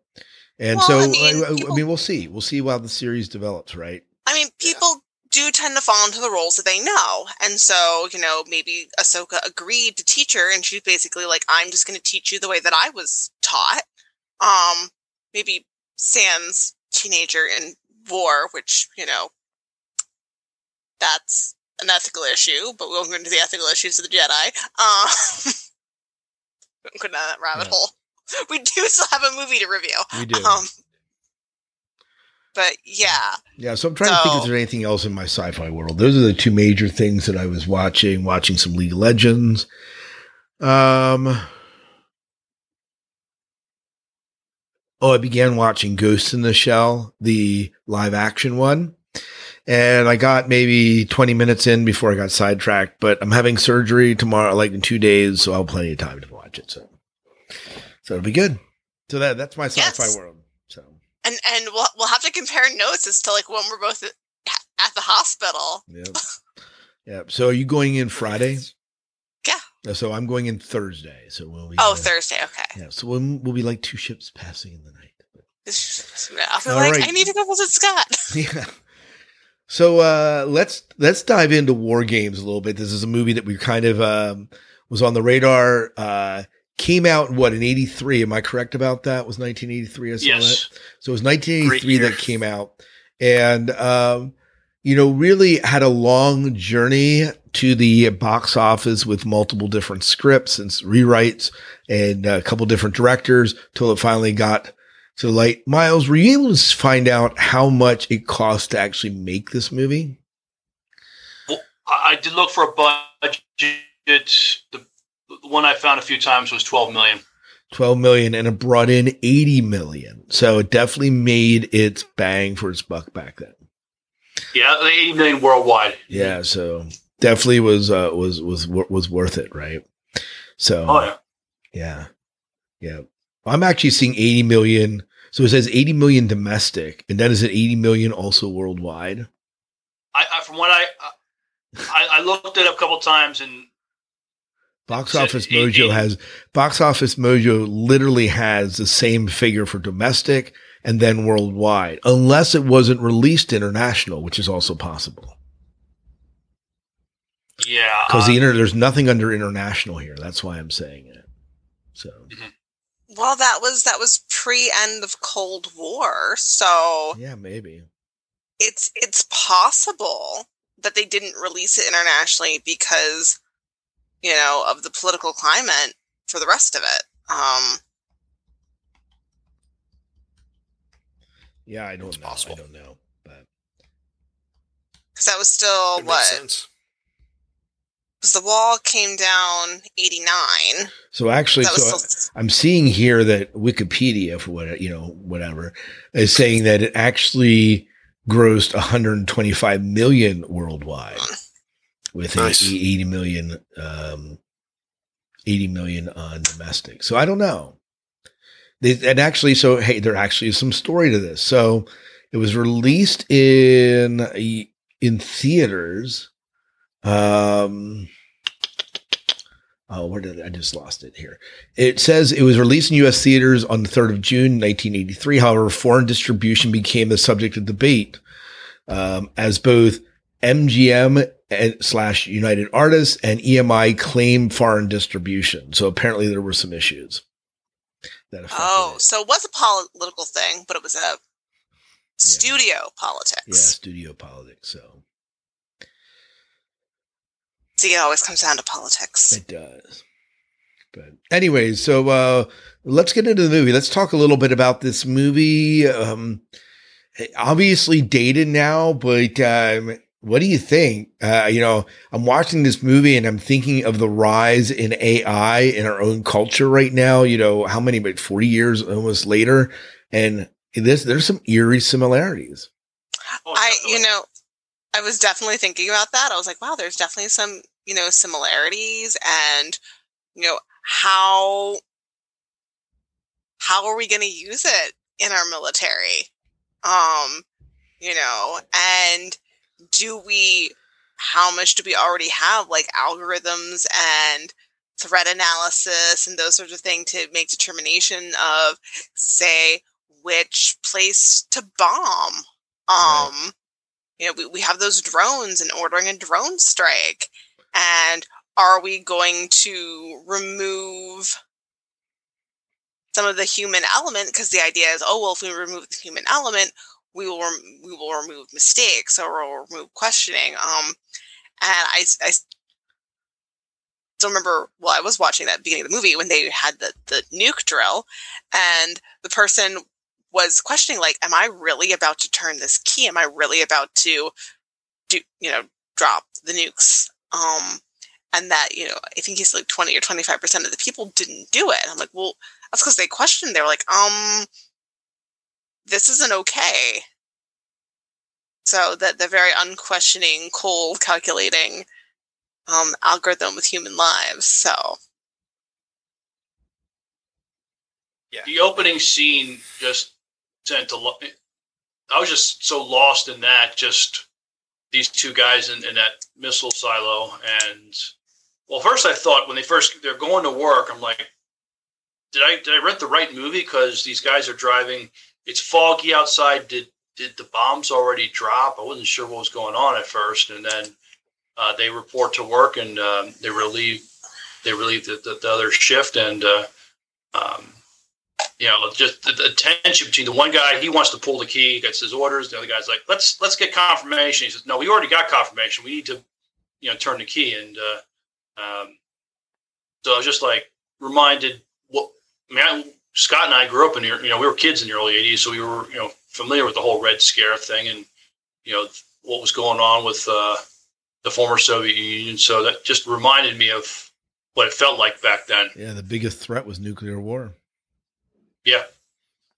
Speaker 5: and
Speaker 7: Well,
Speaker 5: so
Speaker 7: I mean,
Speaker 5: I, I
Speaker 7: people-
Speaker 5: mean we'll see. We'll see how the series develops right?
Speaker 7: I mean, people do tend to fall into the roles that they know. And so, you know, maybe Ahsoka agreed to teach her and she's basically like, I'm just gonna teach you the way that I was taught. Um, maybe Sans teenager in war, which, you know, that's an ethical issue, but we won't go into the ethical issues of the Jedi. Um we won't go down that rabbit
Speaker 5: Yeah.
Speaker 7: hole. We do still have a movie to review.
Speaker 5: we do
Speaker 7: Um but yeah.
Speaker 5: Yeah, so I'm trying to think if there's anything else in my sci-fi world. Those are the two major things that I was watching. Watching some League of Legends. Um. Oh, I began watching Ghost in the Shell, the live action one, and I got maybe 20 minutes in before I got sidetracked. But I'm having surgery tomorrow, like in two days, so I'll have plenty of time to watch it. So, so it'll be good. So that that's my sci-fi
Speaker 7: Yes.
Speaker 5: world. So
Speaker 7: and and we'll we'll have to compare notes as to like when we're both at, at the hospital.
Speaker 5: Yep. yep. So are you going in Friday?
Speaker 7: Yeah.
Speaker 5: So I'm going in Thursday. So we'll be.
Speaker 7: Oh,
Speaker 5: uh,
Speaker 7: Thursday. Okay.
Speaker 5: Yeah. So we'll, we'll be like two ships passing in the night.
Speaker 7: I'll
Speaker 5: All
Speaker 7: like,
Speaker 5: right.
Speaker 7: I need to go visit Scott.
Speaker 5: yeah. So uh, let's let's dive into War Games a little bit. This is a movie that we kind of um, was on the radar. Uh, came out in what in '83? Am I correct about that? Was 1983? I saw
Speaker 6: Yes.
Speaker 5: that. So it was 1983 that came out, and um, you know, really had a long journey to the box office with multiple different scripts and rewrites and uh, a couple different directors till it finally got to light. Miles, were you able to find out how much it cost to actually make this movie?
Speaker 6: Well, I I did look for a budget. The, the one I found a few times was 12 million.
Speaker 5: 12 million and it brought in 80 million. So it definitely made its bang for its buck back then.
Speaker 6: Yeah, 80 million worldwide.
Speaker 5: Yeah. So definitely was, uh, was, was, was worth it. Right. So,
Speaker 6: Oh yeah.
Speaker 5: yeah. Yeah. I'm actually seeing 80 million. So it says 80 million domestic and then is it 80 million also worldwide?
Speaker 6: I, I from what I, I I looked it up a couple times and
Speaker 5: Box Office Mojo has Box Office Mojo literally has the same figure for domestic and then worldwide, unless it wasn't released international, which is also possible.
Speaker 6: Yeah,
Speaker 5: Because
Speaker 6: uh,
Speaker 5: the inter- there's nothing under international here. That's why I'm saying it. So
Speaker 7: Well, that was that was pre end of Cold War, so
Speaker 5: yeah, maybe.
Speaker 7: it's it's possible. that they didn't release it internationally because you know of the political climate for the rest of it. Um,
Speaker 5: Yeah, I don't
Speaker 8: It's
Speaker 5: know.
Speaker 8: possible.
Speaker 5: I don't know, but
Speaker 7: because that was still
Speaker 8: It makes
Speaker 7: what
Speaker 8: sense.
Speaker 7: Because the wall came down eighty nine.
Speaker 5: so actually, so
Speaker 7: still
Speaker 5: I'm seeing here that Wikipedia, for what you know, whatever, is saying that it actually grossed 125 million worldwide, with a
Speaker 8: Nice.
Speaker 5: 80 million, um, 80 million on domestic. So I don't know. They, and actually, so hey, there actually is some story to this. So it was released in in theaters. Um, oh, where did I just lost it here? It says it was released in U.S. theaters on the 3rd of June, 1983. However, foreign distribution became the subject of debate um, as both MGM and slash United Artists and EMI claimed foreign distribution. So apparently there were some issues that
Speaker 7: Oh,
Speaker 5: it.
Speaker 7: so it was a political thing, but it was a studio politics.
Speaker 5: Yeah, studio politics. So
Speaker 7: See, it always comes down to politics.
Speaker 5: it does. But anyways, so uh let's get into the movie. Let's talk a little bit about this movie. Um obviously dated now, but um what do you think? Uh, you know, I'm watching this movie and I'm thinking of the rise in AI in our own culture right now. You know, how many, but 40 years almost later. And this, there's some eerie similarities.
Speaker 6: Oh,
Speaker 7: I, you know, I was definitely thinking about that. I was like, wow, there's definitely some, you know, similarities and, you know, how, how are we going to use it in our military? Um, you know, and do we, how much do we already have like algorithms and threat analysis and those sorts of things to make determination of, say, which place to bomb?
Speaker 5: Right.
Speaker 7: You know, we, we have those drones and ordering a drone strike. And are we going to remove some of the human element? Because the idea is, oh, well, if we remove the human element, we will rem- we will remove mistakes or we'll remove questioning. Um, and I, I still remember, well, I was watching that beginning of the movie when they had the, the nuke drill, and the person was questioning, like, am I really about to turn this key? Am I really about to do, you know, drop the nukes? Um, and that, you know, I think he's like 20 or 25% of the people didn't do it. I'm like, well, that's because they questioned. They were like, um, this isn't okay. So that the very unquestioning, cold, calculating um, algorithm with human lives. So yeah.
Speaker 6: the opening scene just I was just so lost in that, just these two guys in, in that missile silo. And well, first I thought when they first they're going to work, I'm like, did I did I rent the right movie? Because these guys are driving. It's foggy outside. Did did the bombs already drop? I wasn't sure what was going on at first, and then uh, they report to work and um, they relieve they relieve the, the, the other shift and. Uh, um, you know, just the, the tension between the one guy, he wants to pull the key, gets his orders. The other guy's like, let's let's get confirmation. He says, no, we already got confirmation. We need to, you know, turn the key. And uh, um, so I was just like reminded what I mean. I, Scott and I grew up in the, you know, we were kids in the early '80s, so we were, you know, familiar with the whole Red Scare thing and you know what was going on with uh, the former Soviet Union. So that just reminded me of what it felt like back then.
Speaker 5: Yeah, the biggest threat was nuclear war.
Speaker 6: Yeah.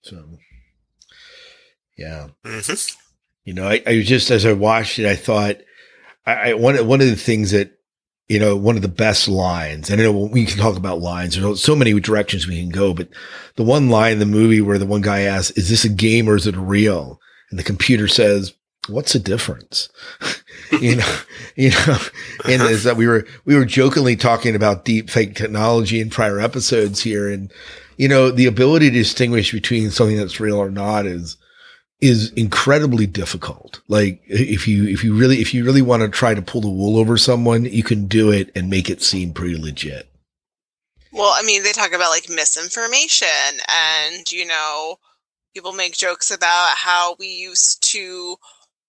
Speaker 5: So, yeah.
Speaker 8: Mhm.
Speaker 5: You know, I, I was just as I watched it, I thought, I, I one one of the things that you know, one of the best lines. And I know we can talk about lines. There's so many directions we can go, but the one line in the movie where the one guy asks, "Is this a game or is it real?" and the computer says, "What's the difference?" you know, you know, and is that we were we were jokingly talking about deep fake technology in prior episodes here, and you know, the ability to distinguish between something that's real or not is is incredibly difficult. Like if you if you really if you really want to try to pull the wool over someone, you can do it and make it seem pretty legit.
Speaker 7: Well, I mean, they talk about like misinformation, and you know, people make jokes about how we used to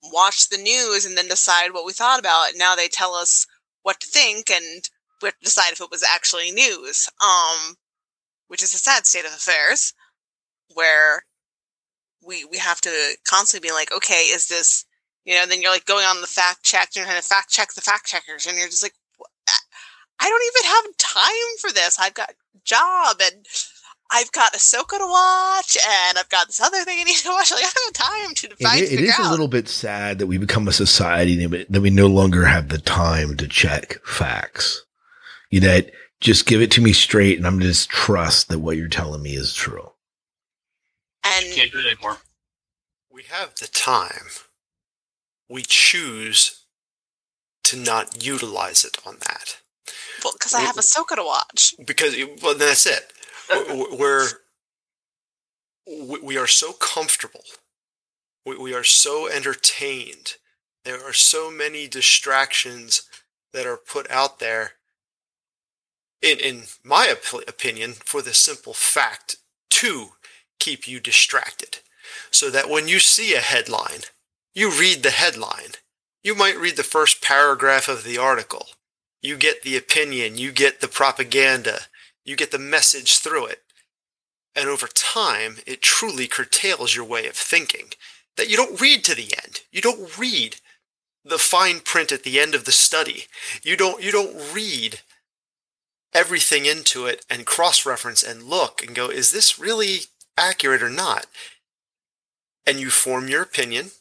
Speaker 7: watch the news and then decide what we thought about it. Now they tell us what to think and we have to decide if it was actually news. Um, which is a sad state of affairs where we we have to constantly be like, okay, is this you know? Then you're like going on the fact check, and you're trying to fact check the fact checkers, and you're just like, I don't even have time for this. I've got job and I've got Ahsoka to watch, and I've got this other thing I need to watch. Like I don't have time to find.
Speaker 5: It, it is
Speaker 7: out.
Speaker 5: a little bit sad that we become a society that we no longer have the time to check facts. You know, just give it to me straight, and I'm just trust that what you're telling me is true.
Speaker 7: And
Speaker 6: You can't do it anymore.
Speaker 8: We have the time. We choose to not utilize it on that
Speaker 7: well, because I have Ahsoka to watch.
Speaker 8: because well that's it. We're we- we are so comfortable. We, we are so entertained. There are so many distractions that are put out there. In in my op- opinion, for the simple fact to keep you distracted, so that when you see a headline, you read the headline. You might read the first paragraph of the article. You get the opinion, you get the propaganda, you get the message through it. And over time, it truly curtails your way of thinking. That you don't read to the end. You don't read the fine print at the end of the study. You don't you don't read everything into it and cross-reference and look and go, is this really accurate or not? And you form your opinion,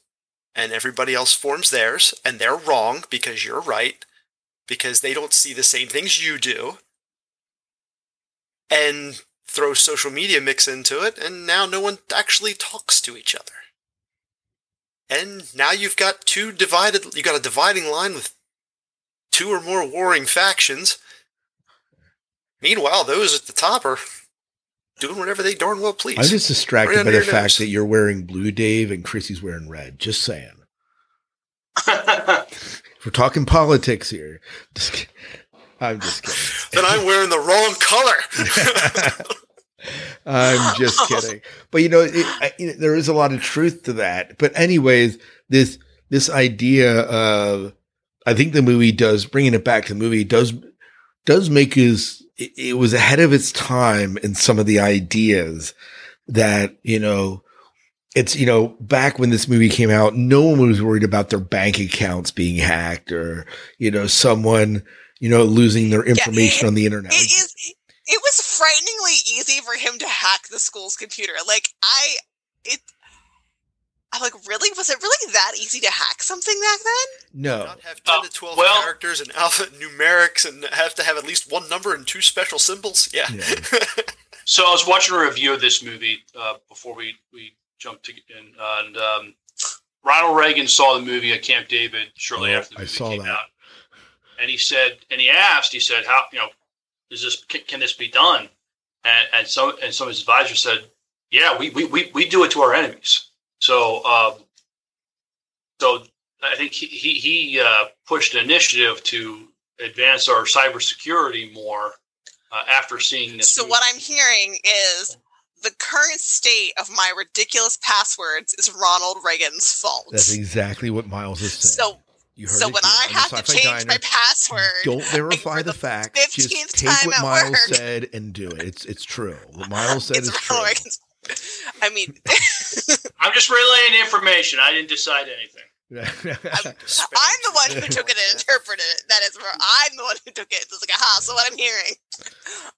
Speaker 8: and everybody else forms theirs, and they're wrong because you're right, because they don't see the same things you do and throw social media mix into it, and now no one actually talks to each other. And now you've got two divided, you've got a dividing line with two or more warring factions. Meanwhile, those at the top are doing whatever they darn well please.
Speaker 5: I'm just distracted
Speaker 8: Right
Speaker 5: by the
Speaker 8: your
Speaker 5: fact
Speaker 8: nose.
Speaker 5: that you're wearing blue, Dave, and Chrissy's wearing red. Just saying. If we're talking politics here. Just, I'm just kidding.
Speaker 8: then I'm wearing the wrong color.
Speaker 5: I'm just kidding. But you know, it, I, you know, there is a lot of truth to that. But anyways, this this idea of I think the movie does bringing it back to the movie does does make us it, it was ahead of its time in some of the ideas that you know it's you know back when this movie came out no one was worried about their bank accounts being hacked or you know someone you know losing their information on the internet
Speaker 7: It is. It was frighteningly easy for him to hack the school's computer. Like I, it. I'm like, really? Was it really that easy to hack something back then?
Speaker 5: no
Speaker 8: Not have 10
Speaker 6: Uh,
Speaker 8: to 12
Speaker 6: well-
Speaker 8: characters and alphanumerics and have to have at least one number and two special symbols. Yeah.
Speaker 5: Yeah.
Speaker 6: So I was watching a review of this movie uh, before we we jumped to, in, and um, Ronald Reagan saw the movie at Camp David shortly
Speaker 5: Yeah,
Speaker 6: after the
Speaker 5: I saw
Speaker 6: came
Speaker 5: that.
Speaker 6: out, and he said, and he asked, he said, "How you know is this can, can this be done?" And and some and some of his advisors said, "Yeah, we we we, we do it to our enemies." So um, so I think he he, he uh, pushed an initiative to advance our cybersecurity more uh, after seeing this.
Speaker 7: So
Speaker 6: movie.
Speaker 7: what I'm hearing is the current state of my ridiculous passwords is Ronald Reagan's fault.
Speaker 5: That's exactly what Miles is saying.
Speaker 7: So
Speaker 5: you heard
Speaker 7: so
Speaker 5: it
Speaker 7: when
Speaker 5: here
Speaker 7: I
Speaker 5: on the
Speaker 7: have to
Speaker 5: Sci-Fi
Speaker 7: change my password,
Speaker 5: Don't verify
Speaker 7: for
Speaker 5: the
Speaker 7: the
Speaker 5: facts. Just
Speaker 7: 15th
Speaker 5: take
Speaker 7: time
Speaker 5: what
Speaker 7: at
Speaker 5: Miles
Speaker 7: work.
Speaker 5: said and do it. It's it's true. What Miles said
Speaker 7: it's
Speaker 5: is true.
Speaker 7: Reagan's. I mean,
Speaker 6: I'm just relaying information. I didn't decide anything.
Speaker 7: I'm the one who took it and interpreted it. That is, where I'm the one who took it. It's like, aha, so what I'm hearing.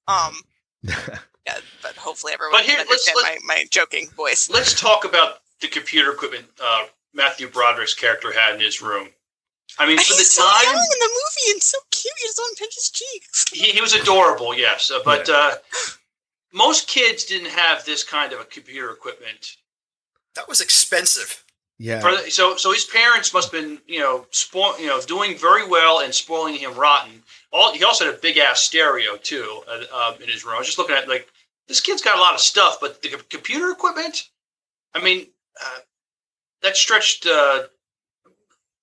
Speaker 7: Um, yeah, but hopefully everyone
Speaker 6: But here-
Speaker 7: can
Speaker 6: let's-
Speaker 7: understand my, my joking voice.
Speaker 6: Let's talk about the computer equipment uh, Matthew Broderick's character had in his room. I mean,
Speaker 7: And
Speaker 6: for the
Speaker 7: he's so
Speaker 6: time,
Speaker 7: young in the movie and so cute. You just want pinch his cheeks.
Speaker 6: he, he was adorable, yes. Uh, but uh, most kids didn't have this kind of a computer equipment.
Speaker 8: that was expensive.
Speaker 5: yeah.
Speaker 6: For so, so his parents must have been, you know, spoil, you know, doing very well and spoiling him rotten. All he also had a big ass stereo too uh, um, in his room. I was just looking at like this kid's got a lot of stuff, but the co- computer equipment. I mean, uh, that stretched. Uh,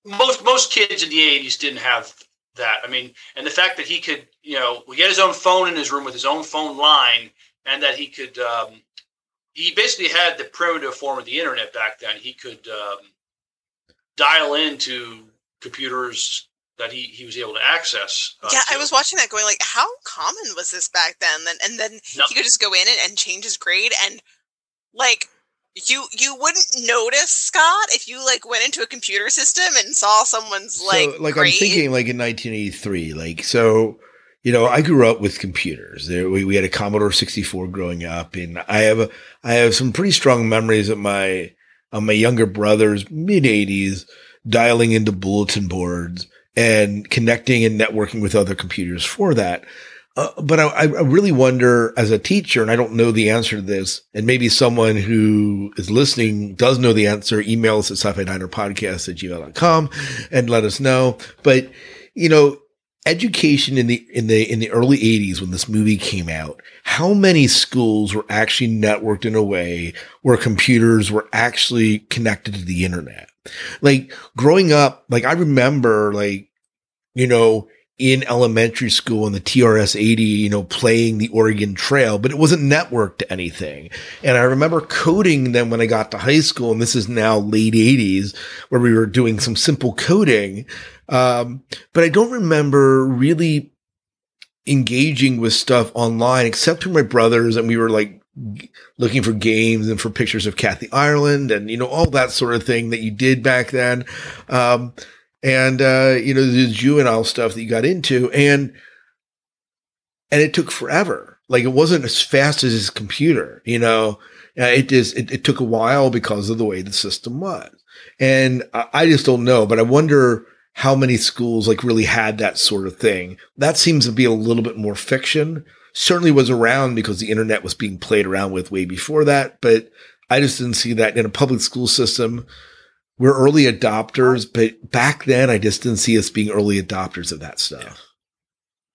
Speaker 6: most most kids in the '80s didn't have that. I mean, and the fact that he could, you know, he had his own phone in his room with his own phone line, and that he could. Um, he basically had the primitive form of the internet back then. He could um, dial into computers that he, he was able to access. Uh,
Speaker 7: yeah, I was watching that going like, how common was this back then? And, and then
Speaker 6: No.
Speaker 7: he could just go in and, and change his grade and like you you wouldn't notice Scott if you like went into a computer system and saw someone's like
Speaker 5: so, like
Speaker 7: grade.
Speaker 5: I'm thinking, like in 1983, like so. You know, I grew up with computers. There, we, we had a Commodore 64 growing up, and I have a, I have some pretty strong memories of my of my younger brother's mid 80s dialing into bulletin boards and connecting and networking with other computers for that. Uh, but I, I really wonder as a teacher, and I don't know the answer to this, and maybe someone who is listening does know the answer, email us at sci-fi diner podcast at gmail.com and let us know. But, you know, education in the, in the, in the early eighties when this movie came out, how many schools were actually networked in a way where computers were actually connected to the internet? Like growing up, like I remember like, you know, in elementary school in the TRS 80, you know, playing the Oregon Trail, but it wasn't networked to anything. And I remember coding then when I got to high school, and this is now late 80s, where we were doing some simple coding. Um, but I don't remember really engaging with stuff online except with my brothers, and we were like looking for games and for pictures of Kathy Ireland and, you know, all that sort of thing that you did back then. Um, and uh, you know the juvenile stuff that you got into, and and it took forever. Like it wasn't as fast as his computer, you know. Uh, it just it, it took a while because of the way the system was, and I just don't know. But I wonder how many schools like really had that sort of thing. That seems to be a little bit more fiction. Certainly was around because the internet was being played around with way before that, but I just didn't see that in a public school system we're early adopters, but back then I just didn't see us being early adopters of that stuff.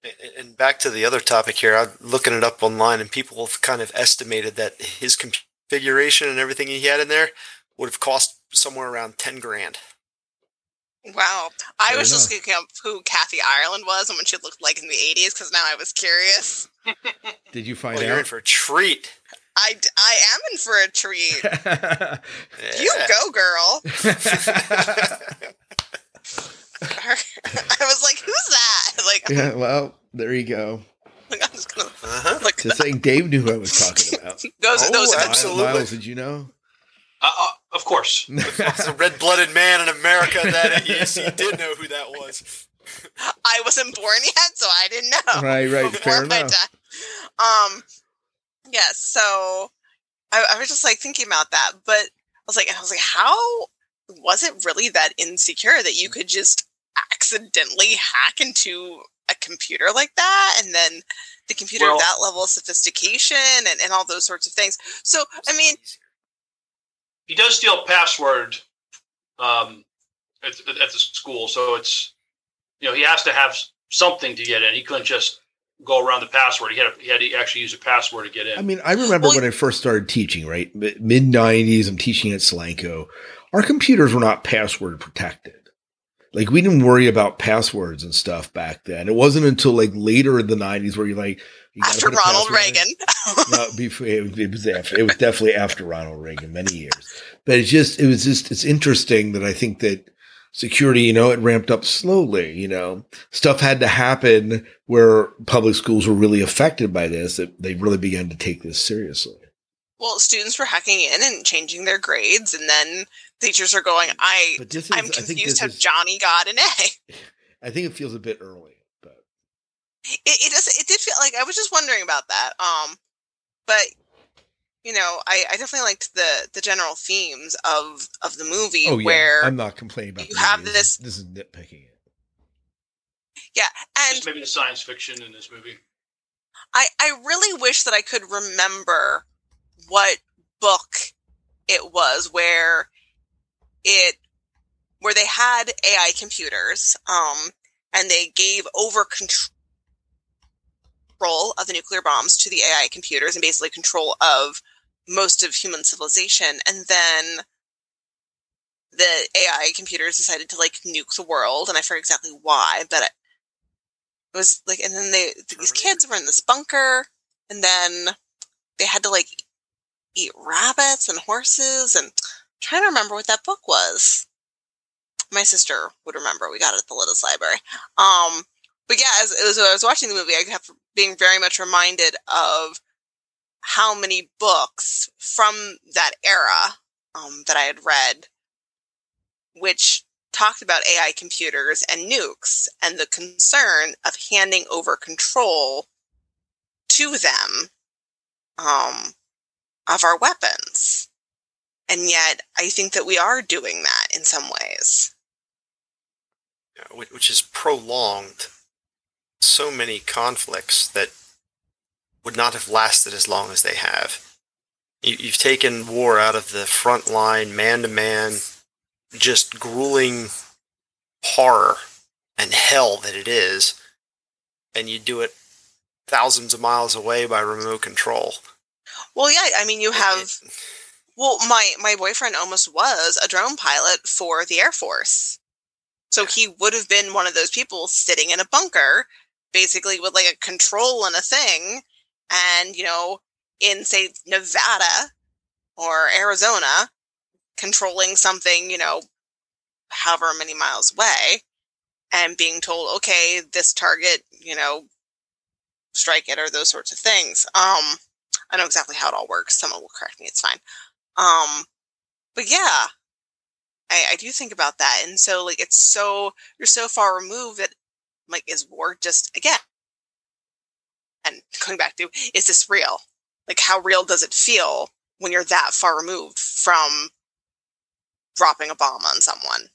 Speaker 8: And- And back to the other topic here, I'm looking it up online, and people have kind of estimated that his configuration and everything he had in there would have cost somewhere around ten grand.
Speaker 7: Wow. I
Speaker 5: Fair
Speaker 7: was just looking up who Kathy Ireland was and what she looked like in the 80s because now I was curious.
Speaker 5: Did you find
Speaker 8: Well, you're in for a treat.
Speaker 7: I, d- I am in for a treat. You go, girl. I was like, who's that? Like,
Speaker 5: yeah, well, there you go.
Speaker 7: like I'm just gonna
Speaker 8: Uh-huh.
Speaker 7: look.
Speaker 5: Just saying Dave knew who I was talking about.
Speaker 7: Those,
Speaker 8: Oh,
Speaker 7: those
Speaker 8: absolutely.
Speaker 5: Miles, did you know?
Speaker 6: Uh, uh, of course.
Speaker 8: As a red-blooded man in America, that yes, he did know who that was.
Speaker 7: I wasn't born yet, so I didn't know.
Speaker 5: right, right,
Speaker 7: before
Speaker 5: fair enough.
Speaker 7: time. Um, yes. so I, I was just like thinking about that, but I was like, I was like, how was it really that insecure that you could just accidentally hack into a computer like that, and then the computer
Speaker 6: Well-
Speaker 7: that level of sophistication and, and all those sorts of things. So I mean,
Speaker 6: he does steal password um, at, at the school, so it's you know he has to have something to get in. He couldn't just go around the password. He had to, he had to actually use a password to get in.
Speaker 5: I mean, I remember
Speaker 7: Well,
Speaker 5: when I first started teaching, right? Mid 90s, I'm teaching at Slanko. Our computers were not password protected. Like we didn't worry about passwords and stuff back then. It wasn't until like later in the 90s where you're like, you
Speaker 7: after
Speaker 5: put a
Speaker 7: Ronald. Reagan,
Speaker 5: no, before it it was after. It was definitely after Ronald Reagan, many years. But it's just, it was just, it's interesting that I think that security, you know, it ramped up slowly. You know, stuff had to happen where public schools were really affected by this. That they really began to take this seriously.
Speaker 7: well, students were hacking in and changing their grades, and then teachers are going, I
Speaker 5: is,
Speaker 7: I'm confused how
Speaker 5: is,
Speaker 7: Johnny got an A."
Speaker 5: I think it feels a bit early, but
Speaker 7: it, it does it did feel like I was just wondering about that. Um, but you know, I, I definitely liked the the general themes of of the movie
Speaker 5: oh yeah,
Speaker 7: where
Speaker 5: I'm not complaining about
Speaker 7: you
Speaker 5: the
Speaker 7: have
Speaker 5: movie.
Speaker 7: this-
Speaker 5: This is nitpicking it.
Speaker 7: yeah, and
Speaker 6: Just maybe the science fiction in this movie.
Speaker 7: I I really wish that I could remember what book it was where it where they had AI computers um and they gave over control of the nuclear bombs to the AI computers and basically control of most of human civilization and then the AI computers decided to like nuke the world and I forget exactly why but it was like and then they these kids were in this bunker and then they had to like eat rabbits and horses and I'm trying to remember what that book was my sister would remember. We got it at the Littlest Library. Um, but yeah, as, as I was watching the movie, I kept being very much reminded of how many books from that era um, that I had read, which talked about AI computers and nukes and the concern of handing over control to them um, of our weapons. And yet, I think that we are doing that in some ways.
Speaker 8: Which is prolonged so many conflicts that would not have lasted as long as they have. You've taken war out of the front line, man to man, just grueling horror and hell that it is, and you do it thousands of miles away by remote control.
Speaker 7: Well, yeah, I mean, you have. Well, my my boyfriend almost was a drone pilot for the Air Force, so he would have been one of those people sitting in a bunker, basically with like a control and a thing, and you know, in say Nevada or Arizona, controlling something, you know, however many miles away, and being told, okay, this target, you know, strike it or those sorts of things. Um, I know exactly how it all works. Someone will correct me. It's fine. Um, but yeah, I, I do think about that. And so like, it's so, you're so far removed that like, is war just again, and coming back to, is this real? Like, how real does it feel when you're that far removed from dropping a bomb on someone?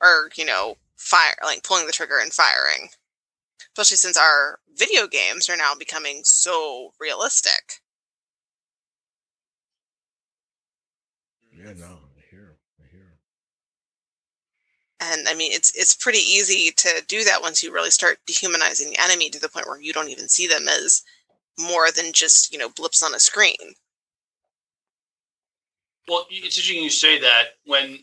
Speaker 7: Or, you know, fire, like pulling the trigger and firing especially since our video games are now becoming so realistic.
Speaker 5: Yeah, no, I hear, I hear.
Speaker 7: And I mean, it's it's pretty easy to do that once you really start dehumanizing the enemy to the point where you don't even see them as more than just you know blips on a screen.
Speaker 6: Well, it's interesting you say that when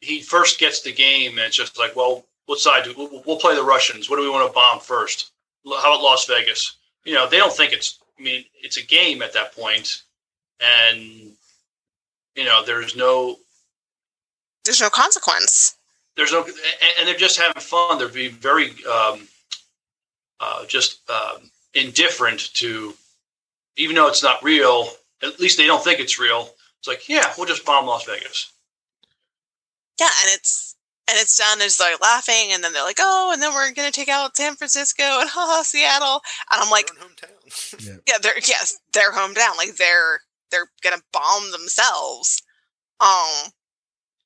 Speaker 6: he first gets the game, and it's just like, well, what side do we'll, we'll play the Russians? What do we want to bomb first? How about Las Vegas? You know, they don't think it's. I mean, it's a game at that point, and you know, there's no.
Speaker 7: There's no consequence.
Speaker 6: There's no, and they're just having fun. They're being very, um, uh, just um, indifferent to, even though it's not real. At least they don't think it's real. It's like, yeah, we'll just bomb Las Vegas.
Speaker 7: Yeah, and it's and it's done as like laughing and then they're like oh and then we're gonna take out san francisco and haha seattle and i'm like
Speaker 8: hometown.
Speaker 7: yeah. yeah they're yes their hometown like they're they're gonna bomb themselves um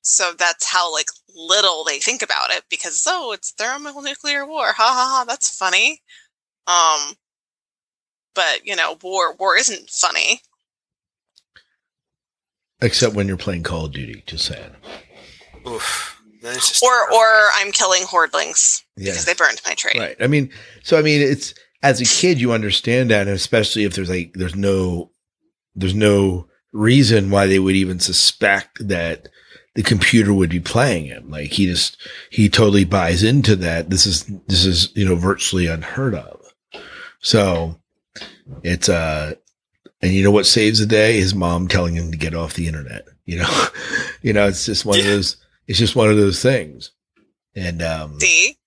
Speaker 7: so that's how like little they think about it because oh it's thermonuclear war. Ha ha ha. That's funny. Um but you know war war isn't funny.
Speaker 5: Except when you're playing call of duty. Just saying.
Speaker 8: Oof.
Speaker 7: Or or I'm killing hordlings yeah. because they burned my tree.
Speaker 5: Right. I mean, so I mean, it's as a kid you understand that, and especially if there's like there's no there's no reason why they would even suspect that the computer would be playing him. Like he just he totally buys into that. This is this is you know virtually unheard of. So it's uh and you know what saves the day? His mom telling him to get off the internet. You know, you know, it's just one of those it's just one of those things. And um,
Speaker 7: see,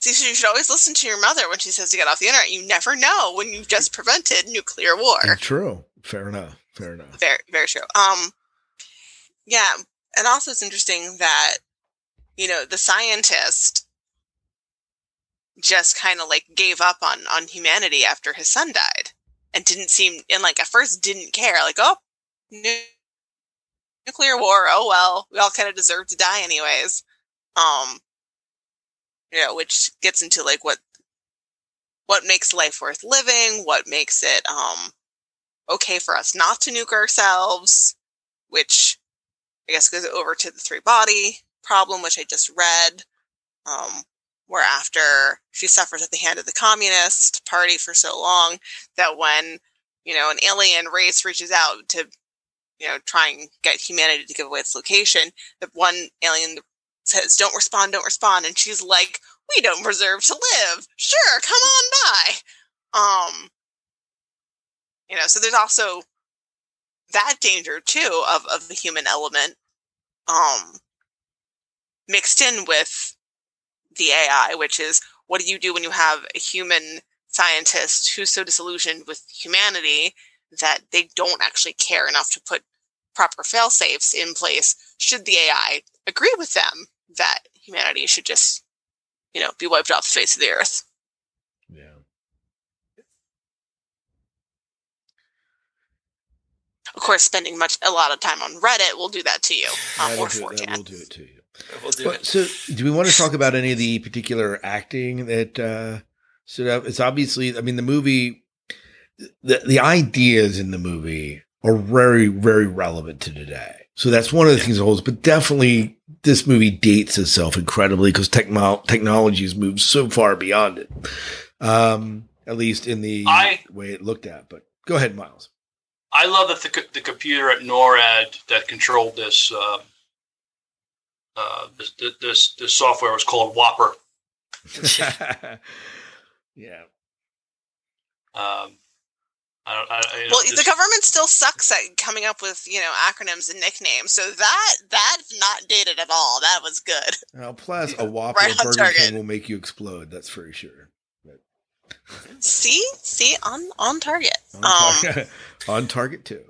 Speaker 7: see, so you should always listen to your mother when she says to get off the internet. You never know when you've just prevented nuclear war.
Speaker 5: True. Fair enough. Fair enough.
Speaker 7: Very, very true. Um, yeah, and also it's interesting that you know the scientist just kind of like gave up on on humanity after his son died and didn't seem and like at first didn't care like oh nuclear war. Oh well, we all kind of deserve to die anyways. Um, you know, which gets into like what what makes life worth living, what makes it um okay for us not to nuke ourselves, which I guess goes over to the three body problem, which I just read. Um, where after she suffers at the hand of the communist party for so long that when you know an alien race reaches out to you know, try and get humanity to give away its location, the one alien says, Don't respond, don't respond. And she's like, We don't deserve to live. Sure, come on by. Um, you know, so there's also that danger too of, of the human element. Um, mixed in with the AI, which is what do you do when you have a human scientist who's so disillusioned with humanity that they don't actually care enough to put proper fail safes in place should the AI agree with them that humanity should just, you know, be wiped off the face of the earth.
Speaker 5: Yeah.
Speaker 7: Of course, spending much a lot of time on Reddit will do that to you, um,
Speaker 5: That'll
Speaker 7: or
Speaker 5: do it- that
Speaker 7: 4chan.
Speaker 5: will do it to you.
Speaker 8: We'll do
Speaker 5: But,
Speaker 8: it.
Speaker 5: so, do we want to talk about any of the particular acting that uh, stood out? It's obviously, I mean, the movie, the the ideas in the movie are very, very relevant to today. So that's one of the things that holds. But definitely, this movie dates itself incredibly because techno- technology has moved so far beyond it. Um, at least in the
Speaker 6: I-
Speaker 5: way it looked at. But go ahead, Miles.
Speaker 6: I love that the, the computer at NORAD that controlled this uh, uh, this, this this software was called WOPR.
Speaker 5: yeah.
Speaker 6: Um, I don't. I, I- you know,
Speaker 7: Well,
Speaker 6: this-
Speaker 7: the government still sucks at coming up with you know acronyms and nicknames, so that that's not dated at all. That was good.
Speaker 5: Now, plus a Whopper
Speaker 7: Right
Speaker 5: Burger
Speaker 7: target.
Speaker 5: King will make you explode. That's for sure.
Speaker 7: See, see, on on target.
Speaker 5: On,
Speaker 7: Um,
Speaker 5: target, on target too.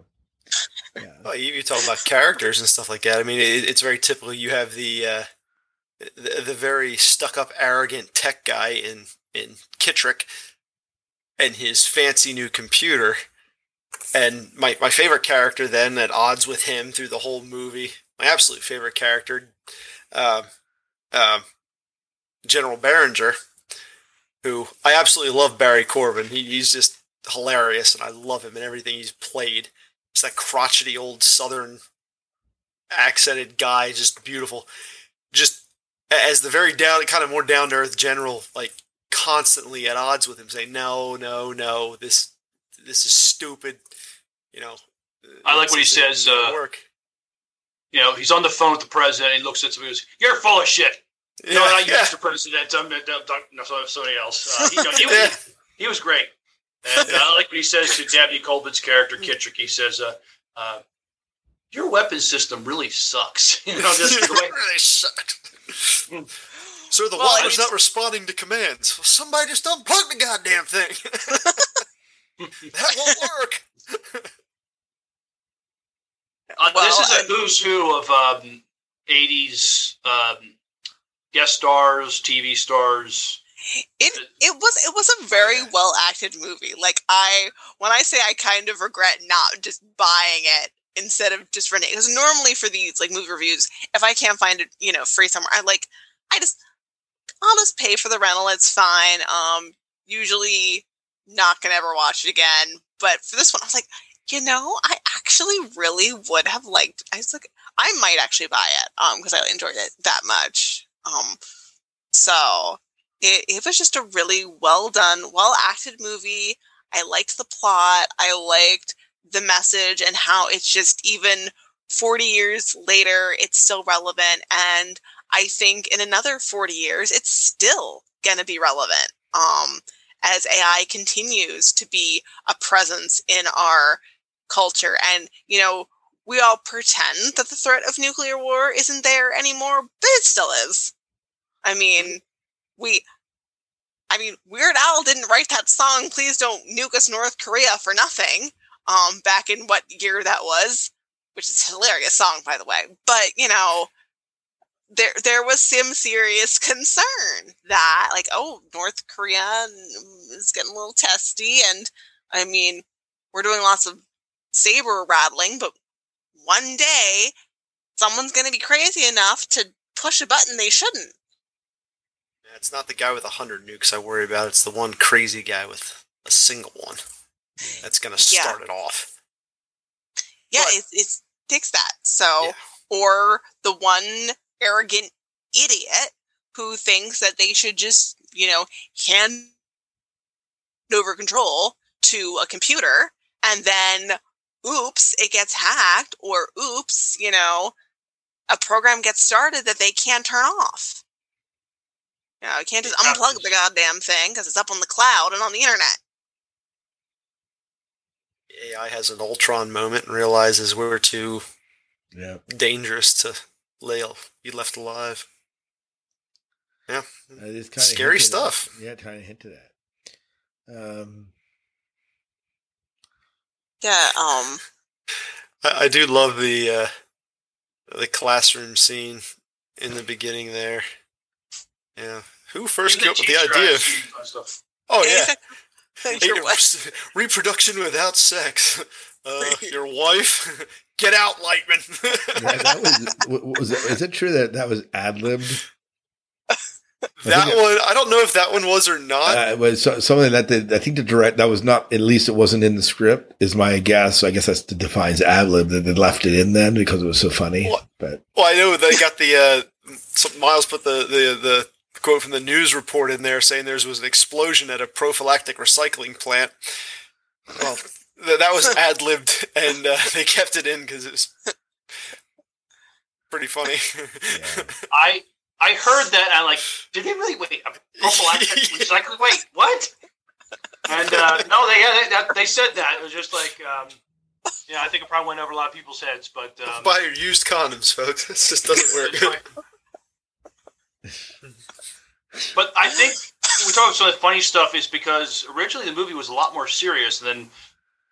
Speaker 5: Yeah.
Speaker 8: Oh, you, you talk about characters and stuff like that. I mean, it, it's very typical. You have the, uh, the the very stuck up, arrogant tech guy in in Kittrick, and his fancy new computer. And my my favorite character then, at odds with him through the whole movie, my absolute favorite character, uh, uh, General Beringer, who I absolutely love. Barry Corbin. He, he's just hilarious, and I love him and everything he's played. It's that crotchety old Southern accented guy, just beautiful. Just as the very down, kind of more down to earth general, like constantly at odds with him, saying, "No, no, no, this, this is stupid." You know.
Speaker 6: I like what he says, uh,
Speaker 8: work.
Speaker 6: you know, he's on the phone with the president. He looks at somebody and goes, "You're full of shit." no, not you,
Speaker 8: yeah.
Speaker 6: Mr. President. I'm, I'm, I'm, no, somebody else. Uh, he, he, was, he was great. And uh, I like what he says to Dabney Coleman's character, Kittrick. He says, uh, uh, "Your weapon system really sucks." you know, just the way,
Speaker 8: really sucked. So the
Speaker 7: Well,
Speaker 8: WOPR's
Speaker 7: it's-
Speaker 8: not responding to commands. Well, somebody just unplug the goddamn thing. that won't work.
Speaker 6: Uh, this is a who's who of um, 80s um, guest stars, TV stars.
Speaker 7: It it was it was a very well acted movie. Like I when I say I kind of regret not just buying it instead of just renting because normally for these like movie reviews, if I can't find it, you know, free somewhere, I like I just I'll just pay for the rental. It's fine. Um, usually not gonna ever watch it again. But for this one, I was like, you know, I actually really would have liked. I was like, I might actually buy it um because I enjoyed it that much. Um, so it, it was just a really well done, well acted movie. I liked the plot. I liked the message and how it's just even 40 years later, it's still relevant. And I think in another 40 years, it's still going to be relevant um, as AI continues to be a presence in our culture. And, you know, we all pretend that the threat of nuclear war isn't there anymore, but it still is. I mean, we I mean, Weird Al didn't write that song, Please Don't Nuke Us North Korea for nothing. Um, back in what year that was, which is hilarious song, by the way. But, you know, there there was some serious concern that, like, oh, North Korea is getting a little testy, and I mean, we're doing lots of saber rattling, but one day someone's going to be crazy enough to push a button they shouldn't.
Speaker 8: It's not the guy with a hundred nukes I worry about. It's the one crazy guy with a single one. That's gonna
Speaker 7: Yeah.
Speaker 8: start it off.
Speaker 7: Yeah,
Speaker 8: But-
Speaker 7: it, it takes that. So,
Speaker 8: Yeah.
Speaker 7: or the one arrogant idiot who thinks that they should just, you know, hand over control to a computer and then, oops, it gets hacked, or oops, you know, a program gets started that they can't turn off. You know, you can't just unplug the goddamn thing because it's up on the cloud and on the internet.
Speaker 8: AI has an Ultron moment and realizes we're too
Speaker 5: Yeah.
Speaker 8: dangerous to lay, be left alive. Yeah.
Speaker 5: Uh, it's kinda
Speaker 8: Scary
Speaker 5: hinted at-
Speaker 8: stuff.
Speaker 5: Yeah, kind of hinted at. Um,
Speaker 7: Yeah, um,
Speaker 8: I, I do love the uh, the classroom scene in the beginning there. Yeah. Who first came up with the idea? Of, oh yeah,
Speaker 7: Your
Speaker 8: Hey, reproduction without sex. Uh, your wife. Get out, Lightman.
Speaker 5: yeah, that was was it, is it true that that was ad libbed?
Speaker 8: that one. I don't know if that one was or not.
Speaker 5: Uh, it was so- something that the, I think the direct that was not at least it wasn't in the script is my guess. So I guess that's the defines ad lib that they left it in then because it was so funny.
Speaker 8: What?
Speaker 5: But
Speaker 8: Well, I know they got the uh, Miles put the, the the quote from the news report in there saying there was an explosion at a prophylactic recycling plant. Well, th- that was ad libbed, and uh, they kept it in because it was pretty funny.
Speaker 5: yeah.
Speaker 6: I I heard that and I'm like, did they really wait? A prophylactic recycling? Wait, what? And uh, no, they had that, they said that. It was just like, um, yeah, I think it probably went over a lot of people's heads, but um,
Speaker 8: Buy your used condoms, folks. This just doesn't work.
Speaker 6: But I think we talk about some of the funny stuff is because originally the movie was a lot more serious, then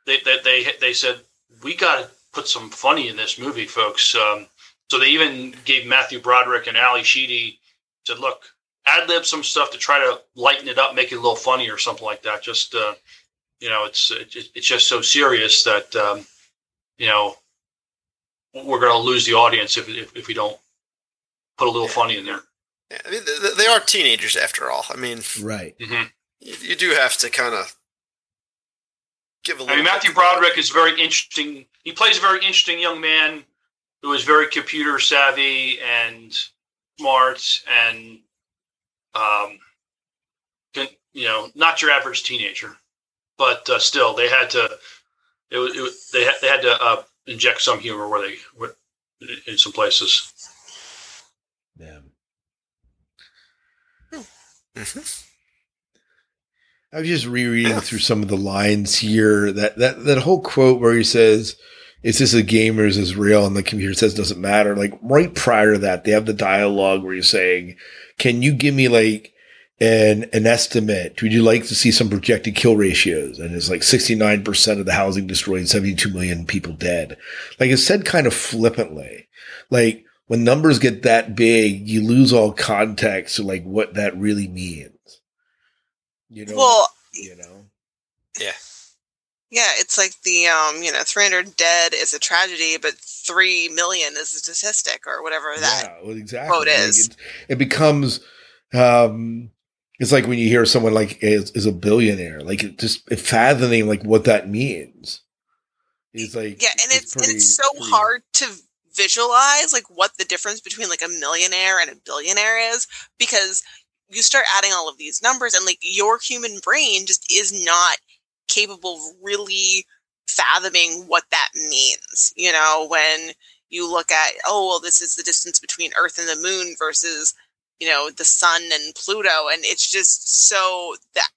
Speaker 6: they they they, they said we got to put some funny in this movie, folks. Um, so they even gave Matthew Broderick and Ally Sheedy said, look, ad lib some stuff to try to lighten it up, make it a little funny or something like that. Just uh, you know, it's it, it's just so serious that um, you know we're going to lose the audience if, if if we don't put a little funny in there.
Speaker 8: Yeah, I mean, they are teenagers after all. I mean,
Speaker 5: Right.
Speaker 6: hmm
Speaker 8: you, you do have to kind of give a little.
Speaker 6: I mean, Matthew Broderick is very interesting. He plays a very interesting young man who is very computer savvy and smart and, um, can, you know, not your average teenager, but uh, still, they had to. It, was- it, was- they had, they had to uh, inject some humor where they where, in some places.
Speaker 5: Yeah.
Speaker 8: Mhm.
Speaker 5: I was just rereading through some of the lines here. That that that whole quote where he says, "Is this a gamer? Is this real?" And the computer says, "Doesn't matter." Like right prior to that, they have the dialogue where he's saying, "Can you give me like an an estimate? Would you like to see some projected kill ratios?" And it's like sixty nine percent of the housing destroyed, seventy two million people dead. Like it's said kind of flippantly, like. When numbers get that big, you lose all context to like what that really means. You know,
Speaker 7: well,
Speaker 5: you know.
Speaker 8: Yeah.
Speaker 7: yeah, it's like the um, you know, 300 dead is a tragedy, but 3 million is a statistic or whatever that.
Speaker 5: yeah, well, exactly.
Speaker 7: quote
Speaker 5: Like, it, it becomes, um, it's like when you hear someone like is, is a billionaire, like it just it fathoming like what that means. It's like
Speaker 7: Yeah, and it's, and
Speaker 5: pretty-
Speaker 7: it's so
Speaker 5: pretty-
Speaker 7: hard to visualize like what the difference between like a millionaire and a billionaire is because you start adding all of these numbers and like your human brain just is not capable of really fathoming what that means you know when you look at oh well this is the distance between earth and the moon versus you know the sun and pluto and it's just so that